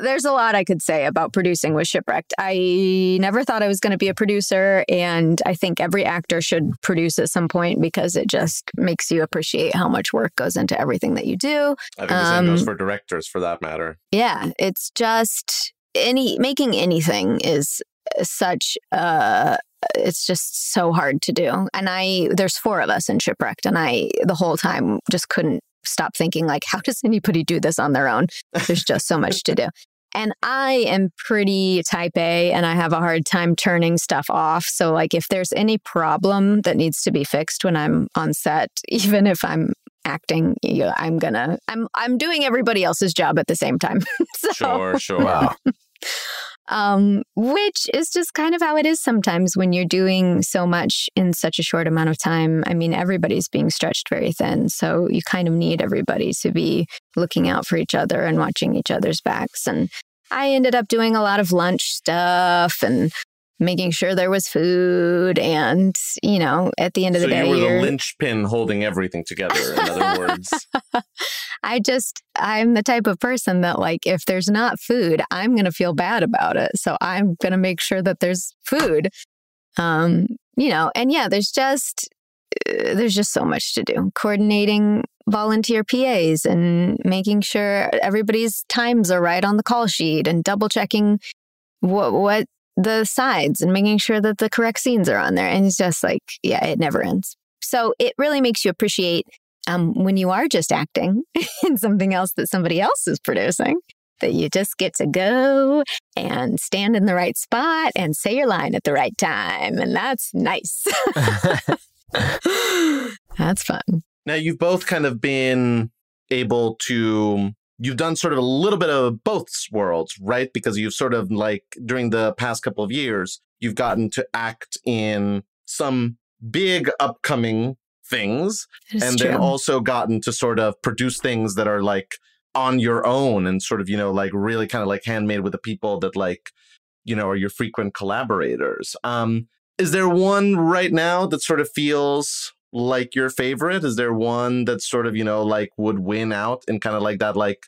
there's a lot I could say about producing with Shipwrecked. I never thought I was going to be a producer, and I think every actor should produce at some point because it just makes you appreciate how much work goes into everything that you do. I think the same goes Um, for directors for that matter. Yeah, it's just any making anything is such uh it's just so hard to do. And I there's four of us in shipwrecked and I the whole time just couldn't stop thinking like how does anybody do this on their own? There's just so much to do. And I am pretty type A and I have a hard time turning stuff off. So like if there's any problem that needs to be fixed when I'm on set, even if I'm acting, you know, I'm gonna I'm I'm doing everybody else's job at the same time. so Sure, sure. Wow. um, which is just kind of how it is sometimes when you're doing so much in such a short amount of time. I mean, everybody's being stretched very thin. So you kind of need everybody to be looking out for each other and watching each other's backs. And I ended up doing a lot of lunch stuff and making sure there was food and you know at the end of so the day you were you're- the linchpin holding everything together. In other words, I just, I'm the type of person that, like, if there's not food, I'm going to feel bad about it. So I'm going to make sure that there's food. Um, you know, and yeah, there's just, uh, there's just so much to do. Coordinating volunteer PAs and making sure everybody's times are right on the call sheet and double checking what, what, the sides and making sure that the correct scenes are on there. And it's just like, yeah, it never ends. So it really makes you appreciate um, when you are just acting in something else that somebody else is producing, that you just get to go and stand in the right spot and say your line at the right time. And that's nice. that's fun. now you've both kind of been able to. You've done sort of a little bit of both worlds, right? Because you've sort of like during the past couple of years, you've gotten to act in some big upcoming things and true. then also gotten to sort of produce things that are like on your own and sort of you know like really kind of like handmade with the people that like you know are your frequent collaborators um is there one right now that sort of feels like your favorite is there one that sort of you know like would win out in kind of like that like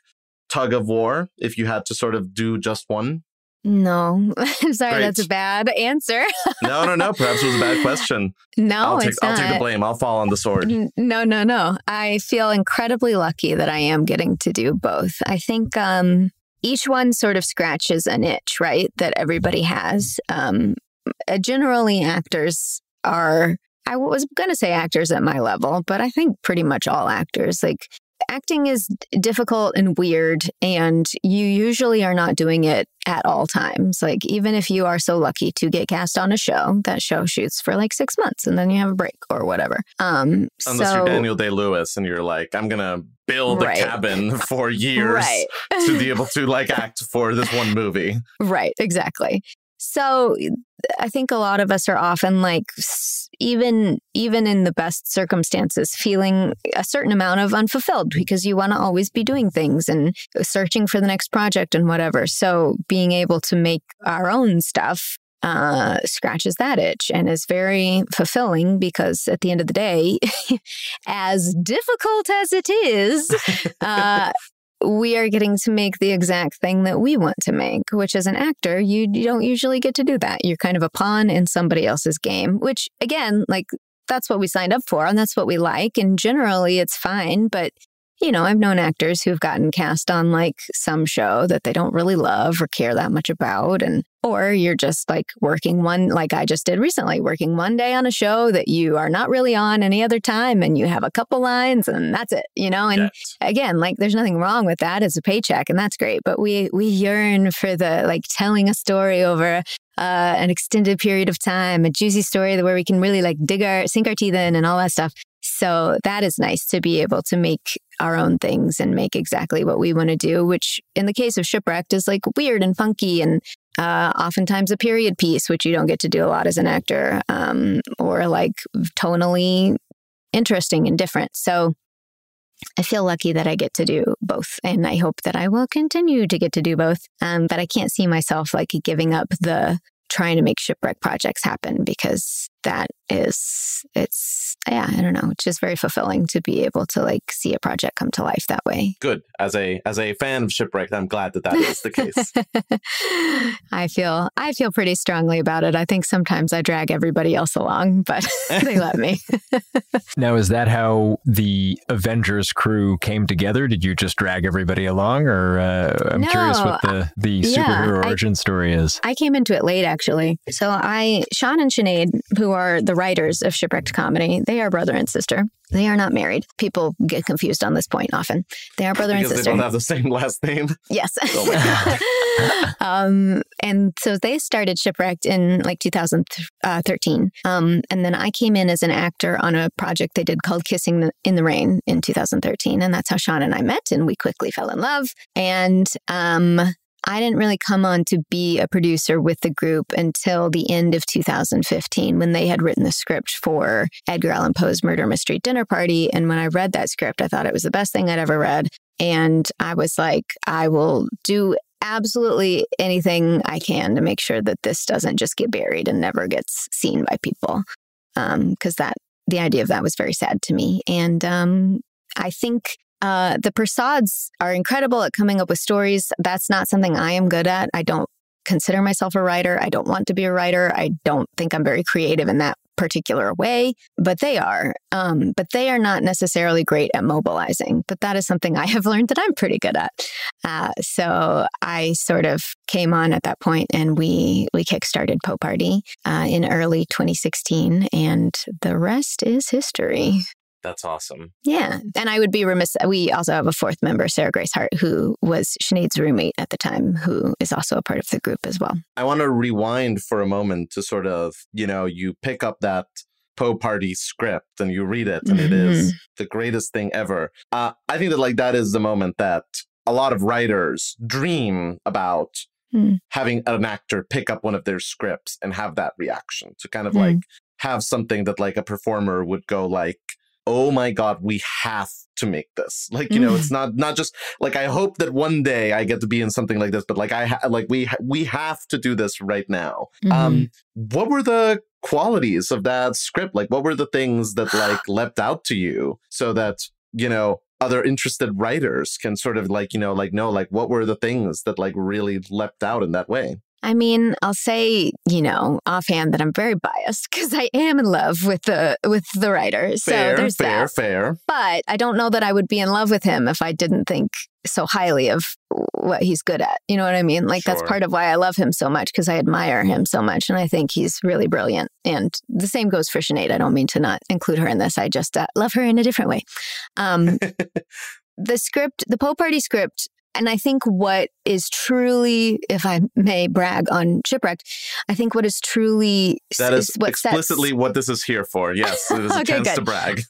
tug of war if you had to sort of do just one no, I'm sorry, that's a bad answer. no no no perhaps it was a bad question No, i'll take it's i'll take the blame i'll fall on the sword No, no, no. I feel incredibly lucky that I am getting to do both. I think um, each one sort of scratches an itch, right? That everybody has. Um, uh, generally, actors are, I was going to say actors at my level, but I think pretty much all actors. Like, acting is difficult and weird, and you usually are not doing it at all times. Like, even if you are so lucky to get cast on a show, that show shoots for like six months and then you have a break or whatever. Um, Unless so, you're Daniel Day Lewis and you're like, I'm gonna build Right. a cabin for years Right. to be able to like act for this one movie. Right, exactly. So I think a lot of us are often like even even in the best circumstances feeling a certain amount of unfulfilled because you want to always be doing things and searching for the next project and whatever. So being able to make our own stuff uh, scratches that itch and is very fulfilling because at the end of the day, as difficult as it is, uh, we are getting to make the exact thing that we want to make, which as an actor, you, you don't usually get to do that. You're kind of a pawn in somebody else's game, which again, like that's what we signed up for and that's what we like. And generally it's fine. But, you know, I've known actors who've gotten cast on like some show that they don't really love or care that much about. And, or you're just like working one, like I just did recently, working one day on a show that you are not really on any other time and you have a couple lines and that's it, you know? And Yet. again like there's nothing wrong with that as a paycheck and that's great but we we yearn for the like telling a story over uh, an extended period of time a juicy story where we can really like dig our sink our teeth in and all that stuff so that is nice to be able to make our own things and make exactly what we want to do which in the case of shipwrecked is like weird and funky and uh, oftentimes a period piece which you don't get to do a lot as an actor um, or like tonally interesting and different so I feel lucky that I get to do both, and I hope that I will continue to get to do both. Um, but I can't see myself like giving up the trying to make shipwreck projects happen because that is it's yeah I don't know it's just very fulfilling to be able to like see a project come to life that way. Good. As a as a fan of Shipwreck, I'm glad that that is the case. I feel I feel pretty strongly about it. I think sometimes I drag everybody else along, but they let me. Now, is that how the Avengers crew came together? Did you just drag everybody along, or uh, I'm curious what the the yeah, superhero I- origin story is? I came into it late, actually. So I, Sean and Sinead, who are the writers of Shipwrecked Comedy, they are brother and sister. They are not married. People get confused on this point often. They are brother and because they sister. don't have the same last name. Yes. Oh um, and so they started Shipwrecked in like 2013. Um, and then I came in as an actor on a project they did called Kissing in the Rain in 2013. And that's how Sean and I met. And we quickly fell in love. And um, I didn't really come on to be a producer with the group until the end of 2015 when they had written the script for Edgar Allan Poe's Murder Mystery Dinner Party. And when I read that script, I thought it was the best thing I'd ever read. And I was like, I will do absolutely anything I can to make sure that this doesn't just get buried and never gets seen by people. Because um, that, the idea of that was very sad to me. And um, I think uh, the Persauds are incredible at coming up with stories. That's not something I am good at. I don't consider myself a writer. I don't want to be a writer. I don't think I'm very creative in that particular way, but they are. Um, but they are not necessarily great at mobilizing. But that is something I have learned that I'm pretty good at. Uh, so I sort of came on at that point, and we we kickstarted Poe Party uh, in early 2016, and the rest is history. That's awesome. Yeah. And I would be remiss. We also have a fourth member, Sarah Grace Hart, who was Sinead's roommate at the time, who is also a part of the group as well. I want to rewind for a moment to sort of, you know, you pick up that Poe Party script and you read it, and mm-hmm. it is mm-hmm. the greatest thing ever. Uh, I think that, like, that is the moment that a lot of writers dream about mm. having an actor pick up one of their scripts and have that reaction to kind of mm. like have something that like a performer would go like oh my god we have to make this. Like you know it's not not just like i hope that one day i get to be in something like this but like i ha- like we ha- we have to do this right now. Mm-hmm. um what were the qualities of that script? Like what were the things that like leapt out to you so that you know other interested writers can sort of like you know like know like what were the things that like really leapt out in that way I mean, I'll say, you know, offhand that I'm very biased because I am in love with the with the writer. So fair, there's fair, that. fair. But I don't know that I would be in love with him if I didn't think so highly of what he's good at. You know what I mean? Like sure. that's part of why I love him so much because I admire him so much and I think he's really brilliant. And the same goes for Sinead. I don't mean to not include her in this. I just uh, love her in a different way. Um, the script, the Poe Party script and I think what is truly, if I may brag on Shipwrecked, I think what is truly that is, is what explicitly sets... what this is here for. Yes, it is okay, a chance good. to brag.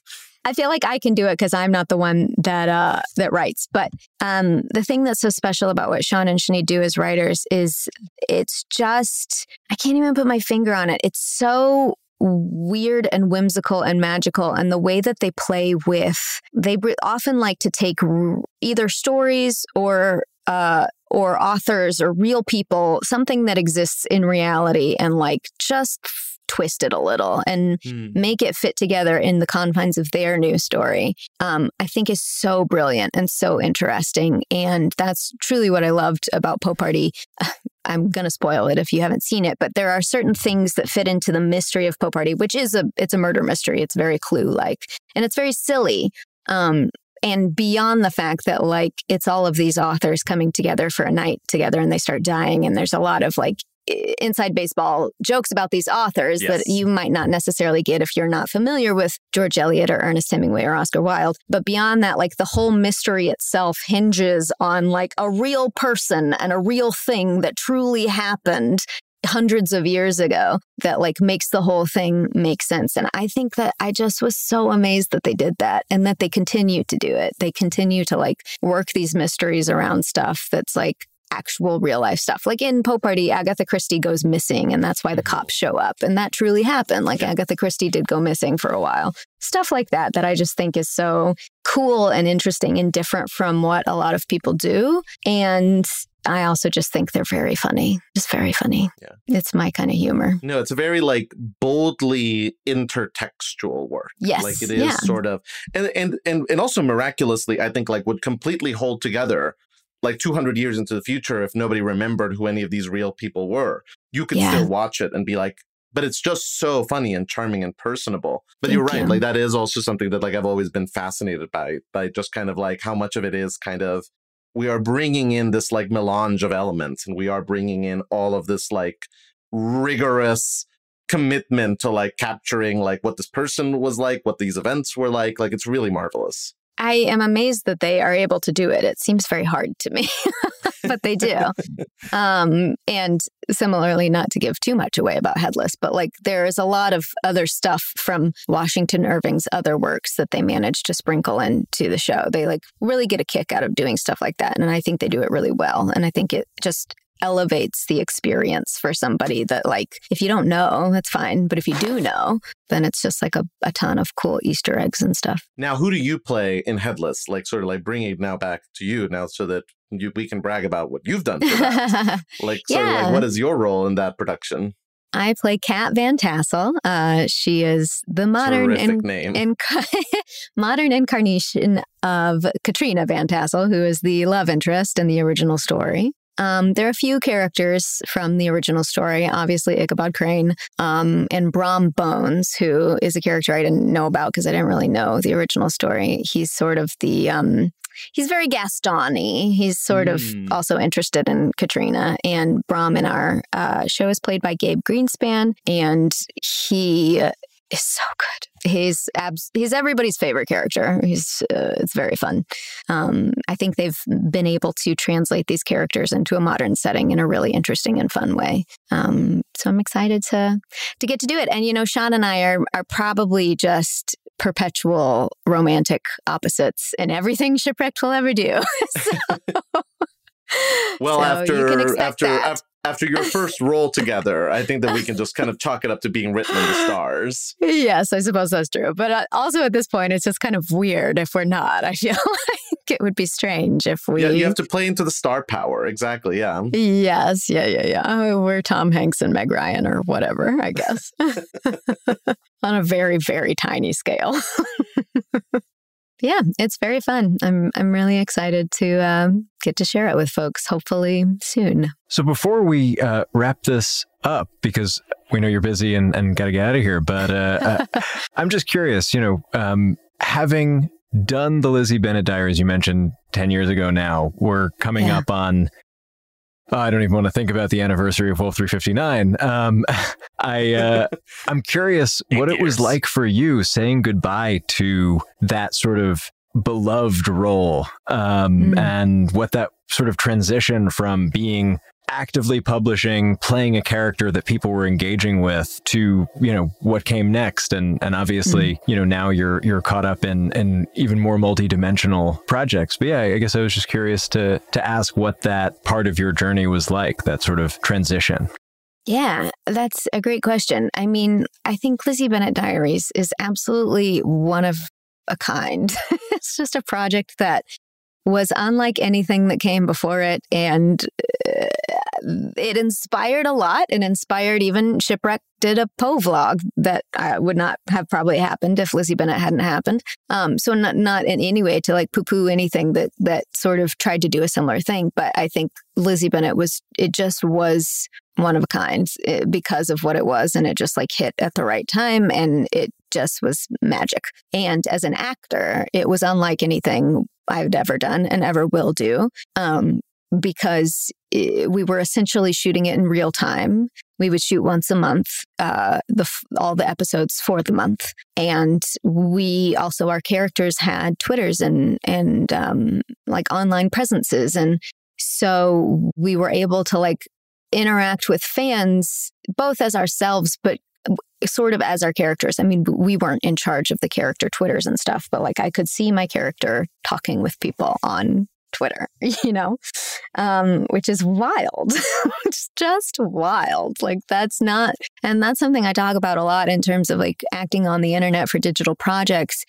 I feel like I can do it because I'm not the one that uh, that writes. But um, the thing that's so special about what Sean and Sinead do as writers is it's just I can't even put my finger on it. It's so weird and whimsical and magical and the way that they play with they often like to take either stories or uh, or authors or real people something that exists in reality and like just twist it a little and mm. make it fit together in the confines of their new story um, i think is so brilliant and so interesting and that's truly what i loved about poe party I'm going to spoil it if you haven't seen it, but there are certain things that fit into the mystery of Poe Party, which is a it's a murder mystery. It's very clue like, and it's very silly. Um, and beyond the fact that like it's all of these authors coming together for a night together and they start dying and there's a lot of like inside baseball jokes about these authors yes. that you might not necessarily get if you're not familiar with George Eliot or Ernest Hemingway or Oscar Wilde. But beyond that, like the whole mystery itself hinges on like a real person and a real thing that truly happened hundreds of years ago that like makes the whole thing make sense and i think that i just was so amazed that they did that and that they continue to do it they continue to like work these mysteries around stuff that's like actual real life stuff. Like in Poe Party, Agatha Christie goes missing, and that's why the mm-hmm. cops show up. And that truly happened. Like Agatha Christie did go missing for a while. Stuff like that, that I just think is so cool and interesting and different from what a lot of people do. And I also just think they're very funny. Just very funny. Yeah. It's my kind of humor. No, it's a very like boldly intertextual work. Yes. Like it is yeah. sort of and and and and also miraculously, I think like would completely hold together like 200 years into the future if nobody remembered who any of these real people were you could yeah. still watch it and be like but it's just so funny and charming and personable but Thank you're right you. like that is also something that like i've always been fascinated by by just kind of like how much of it is kind of we are bringing in this like melange of elements and we are bringing in all of this like rigorous commitment to like capturing like what this person was like what these events were like like it's really marvelous I am amazed that they are able to do it. It seems very hard to me, but they do. Um, and similarly, not to give too much away about Headless, but like there is a lot of other stuff from Washington Irving's other works that they manage to sprinkle into the show. They like really get a kick out of doing stuff like that. And I think they do it really well. And I think it just elevates the experience for somebody that like if you don't know that's fine but if you do know then it's just like a, a ton of cool easter eggs and stuff now who do you play in headless like sort of like bringing it now back to you now so that you, we can brag about what you've done like sort yeah. of like what is your role in that production I play Kat Van Tassel. Uh, she is the modern in, name. Inc- modern incarnation of Katrina Van Tassel, who is the love interest in the original story. Um, there are a few characters from the original story, obviously Ichabod Crane um, and Brom Bones, who is a character I didn't know about because I didn't really know the original story. He's sort of the um, he's very Gaston-y. He's sort mm. of hmm. also interested in Katrina. And Brom in our uh, show is played by Gabe Greenspan, and he is so good. He's abs- he's everybody's favorite character. He's uh, it's very fun. Um, I think they've been able to translate these characters into a modern setting in a really interesting and fun way. Um, so I'm excited to to get to do it. And you know, Sean and I are are probably just perpetual romantic opposites in everything shipwrecked will ever do. well, so after after, after after your first role together, I think that we can just kind of chalk it up to being written in the stars. Yes, I suppose that's true. But uh, also at this point, it's just kind of weird if we're not. I feel like it would be strange if we. Yeah, you have to play into the star power. Exactly. Yeah. Yes. Yeah. Yeah. Yeah. Oh, we're Tom Hanks and Meg Ryan or whatever, I guess, on a very, very tiny scale yeah, it's very fun. I'm I'm really excited to uh, get to share it with folks. Hopefully soon. So before we uh, wrap this up, because we know you're busy and, and got to get out of here, but uh, uh I'm just curious. You know, um, having done the Lizzie Bennet Diaries you mentioned ten years ago, now we're coming yeah. up on I don't even want to think about the anniversary of Wolf 359. Um, I uh, I'm curious what it was like for you saying goodbye to that sort of beloved role, um, mm. and what that sort of transition from being actively publishing, playing a character that people were engaging with to, you know, what came next. And and obviously, mm-hmm. you know, now you're you're caught up in in even more multi-dimensional projects. But yeah, I guess I was just curious to to ask what that part of your journey was like, that sort of transition. Yeah, that's a great question. I mean, I think Lizzie Bennet Diaries is absolutely one of a kind. it's just a project that was unlike anything that came before it. And uh, it inspired a lot and inspired even Shipwreck did a Poe vlog that uh, would not have probably happened if Lizzie Bennet hadn't happened. Um, so not not in any way to like poo poo anything that that sort of tried to do a similar thing, but I think Lizzie Bennet was it just was one of a kind eh, because of what it was, and it just like hit at the right time, and it just was magic. And as an actor, it was unlike anything I've ever done and ever will do. Um, because we were essentially shooting it in real time. We would shoot once a month, uh, the all the episodes for the month, and we also our characters had Twitters and and um, like online presences, and so we were able to like interact with fans both as ourselves, but sort of as our characters. I mean, we weren't in charge of the character Twitters and stuff, but like I could see my character talking with people on Twitter, you know, um, which is wild. it's just wild. Like, that's not, and that's something I talk about a lot in terms of like acting on the internet for digital projects.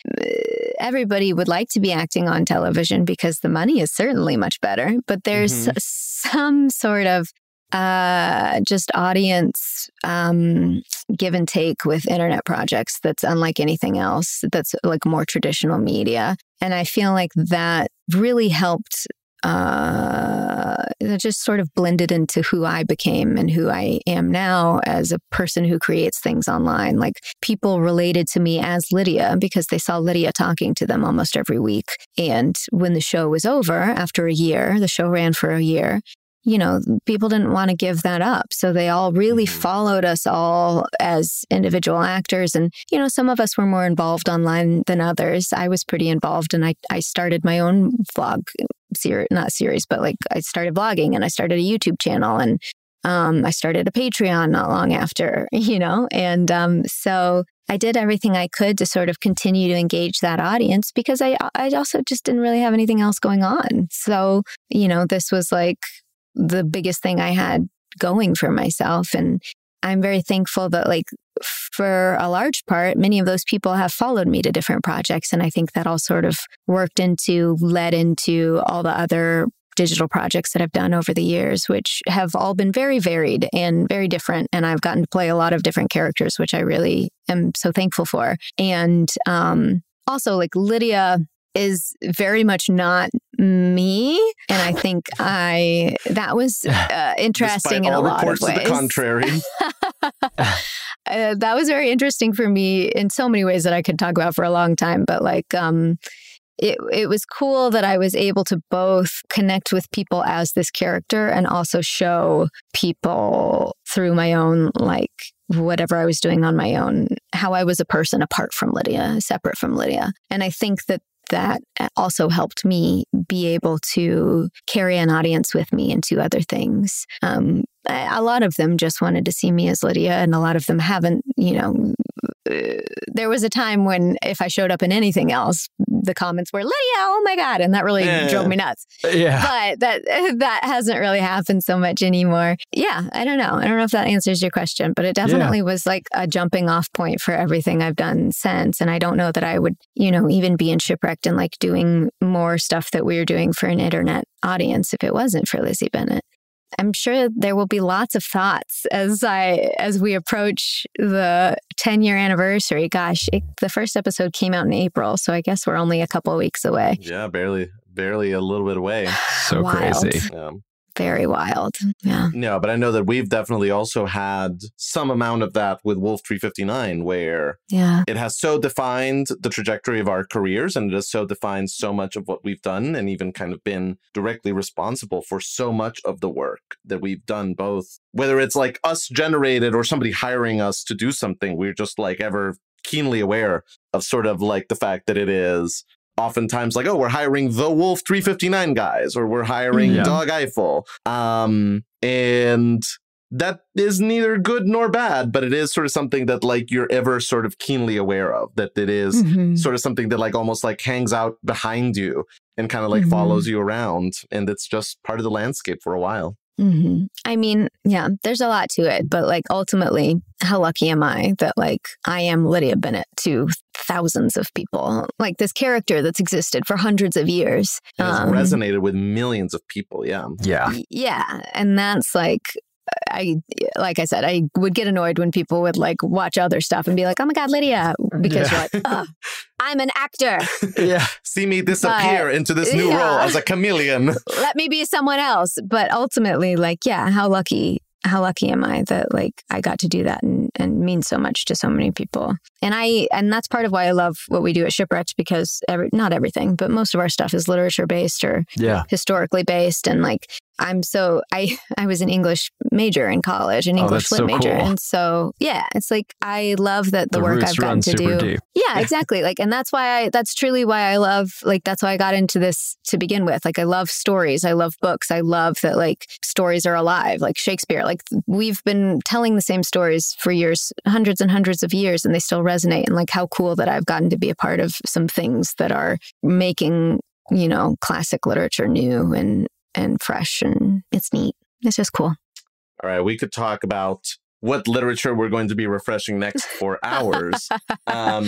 Everybody would like to be acting on television because the money is certainly much better, but there's mm-hmm. some sort of uh, just audience um, give and take with internet projects that's unlike anything else that's like more traditional media and i feel like that really helped uh, it just sort of blended into who I became and who I am now as a person who creates things online. Like people related to me as Lydia because they saw Lydia talking to them almost every week. And when the show was over after a year, the show ran for a year, you know, people didn't want to give that up. So they all really Mhm. followed us all as individual actors. And, you know, some of us were more involved online than others. I was pretty involved and I, I started my own vlog series, not series, but like I started vlogging and I started a YouTube channel and um, I started a Patreon not long after, you know, and um, so I did everything I could to sort of continue to engage that audience because I I also just didn't really have anything else going on. So you know, this was like the biggest thing I had going for myself, and I'm very thankful that like for a large part, many of those people have followed me to different projects, and I think that all sort of worked into led into all the other digital projects that I've done over the years, which have all been very varied and very different. And I've gotten to play a lot of different characters, which I really am so thankful for. And um, also, like Lydia is very much not me. And I think I, that was uh, interesting Despite in a all lot of reports to ways. the contrary. uh, that was very interesting for me in so many ways that I could talk about for a long time. But like, um, it it was cool that I was able to both connect with people as this character and also show people through my own like whatever I was doing on my own, how I was a person apart from Lydia, separate from Lydia. And I think that that also helped me be able to carry an audience with me into other things. Um, a lot of them just wanted to see me as Lydia, and a lot of them haven't, you know. Uh, there was a time when if I showed up in anything else, the comments were Lydia, oh my god, and that really Yeah. drove me nuts uh, Yeah. but that that hasn't really happened so much anymore. Yeah, I don't know. I don't know if that answers your question, but it definitely was like a jumping off point for everything I've done since. And I don't know that I would, you know, even be in shipwrecked and like doing more stuff that we are doing for an internet audience if it wasn't for Lizzie Bennet. I'm sure there will be lots of thoughts as I as we approach the 10 year anniversary. Gosh, it, the first episode came out in April, so I guess we're only a couple of weeks away. yeah, barely, barely a little bit away. So Wild. crazy. Yeah. Very wild. Yeah. No, but I know that we've definitely also had some amount of that with Wolf 359, where Yeah. it has so defined the trajectory of our careers and it has so defined so much of what we've done and even kind of been directly responsible for so much of the work that we've done both whether it's like us generated or somebody hiring us to do something we're just like ever keenly aware of sort of like the fact that it is oftentimes like oh we're hiring the wolf 359 guys or we're hiring Yeah. Doug Eiffel um and that is neither good nor bad, but it is sort of something that like you're ever sort of keenly aware of. That it is Mhm. sort of something that like almost like hangs out behind you and kind of like Mhm. follows you around, and it's just part of the landscape for a while. Hmm I mean, yeah, there's a lot to it, but like ultimately, how lucky am I that like I am Lydia Bennet to thousands of people? Like this character that's existed for hundreds of years. It has Um, resonated with millions of people. Yeah. Yeah. yeah, and that's like. I like I said, I would get annoyed when people would like watch other stuff and be like, "Oh my god, Lydia," because Yeah. you're like, "Ugh, I'm an actor. Yeah. See me disappear into this new role as a chameleon. Let me be someone else." But ultimately, like, yeah, how lucky how lucky am I that like I got to do that and, and means so much to so many people. And I and that's part of why I love what we do at Shipwrecked because every not everything, but most of our stuff is literature based or Yeah. historically based and like I'm so I I was an English major in college, an Oh, English that's lit so major. cool. And so yeah, it's like I love that the, The work I've gotten to do. deep. Yeah, exactly. Like, and that's why I, that's truly why I love, like, that's why I got into this to begin with. Like, I love stories. I love books. I love that, like, stories are alive, like Shakespeare. Like, we've been telling the same stories for years, hundreds and hundreds of years, and they still resonate. And, like, how cool that I've gotten to be a part of some things that are making, you know, classic literature new and, and fresh. And it's neat. It's just cool. All right, we could talk about what literature we're going to be refreshing next for hours. um,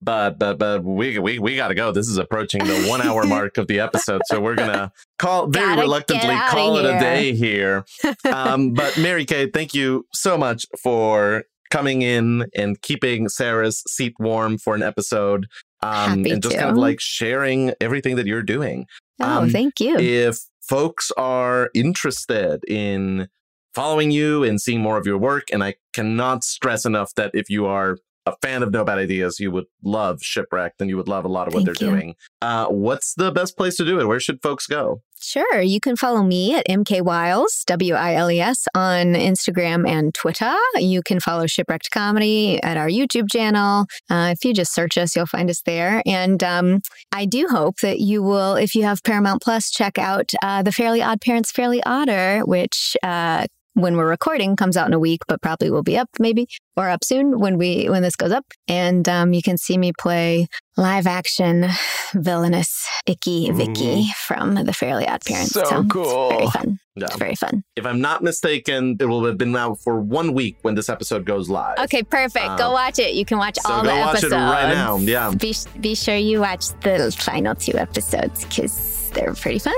but but but we we we got to go. This is approaching the one hour mark of the episode, so we're gonna call very Gotta reluctantly call it a day here. Um, but Mary Kay, thank you so much for coming in and keeping Sarah's seat warm for an episode. Um, and just to. kind of like sharing everything that you're doing Oh, Um, thank you. if folks are interested in following you and seeing more of your work, and I cannot stress enough that if you are a fan of No Bad Ideas, you would love Shipwrecked and you would love a lot of what Thank they're you. doing. Uh, what's the best place to do it? Where should folks go? Sure. You can follow me at MK Wiles, W I L E S, on Instagram and Twitter. You can follow Shipwrecked Comedy at our YouTube channel. Uh, if you just search us, you'll find us there. And um, I do hope that you will, if you have Paramount Plus, check out uh, The Fairly Odd Parents, Fairly Odder, which uh, when we're recording comes out in a week, but probably will be up maybe or up soon when we when this goes up. And um, you can see me play live action villainous icky Vicky from The Fairly Odd Parents. So It's very fun. Yeah. It's very fun. If I'm not mistaken, it will have been out for one week when this episode goes live. Okay, perfect. Um, go watch it. You can watch So all the episodes. right now. Yeah. Be be sure you watch the final two episodes because they're pretty fun.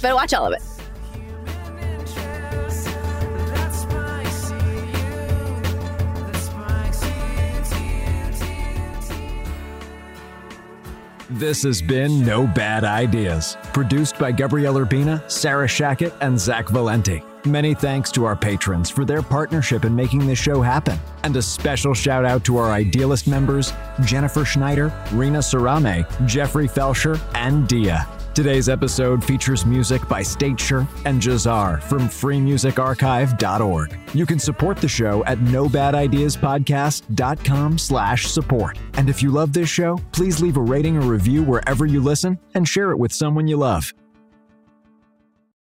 But watch all of it. This has been No Bad Ideas, produced by Gabriel Urbina, Sarah Shachat, and Zach Valenti. Many thanks to our patrons for their partnership in making this show happen. And a special shout out to our Idealist members Jennifer Schneider, Rena Sarame, Jeffrey Felsher, and Dia. Today's episode features music by Stateshire and Jahzzar from freemusicarchive.org. You can support the show at nobadideaspodcast.com slash support. And if you love this show, please leave a rating or review wherever you listen and share it with someone you love.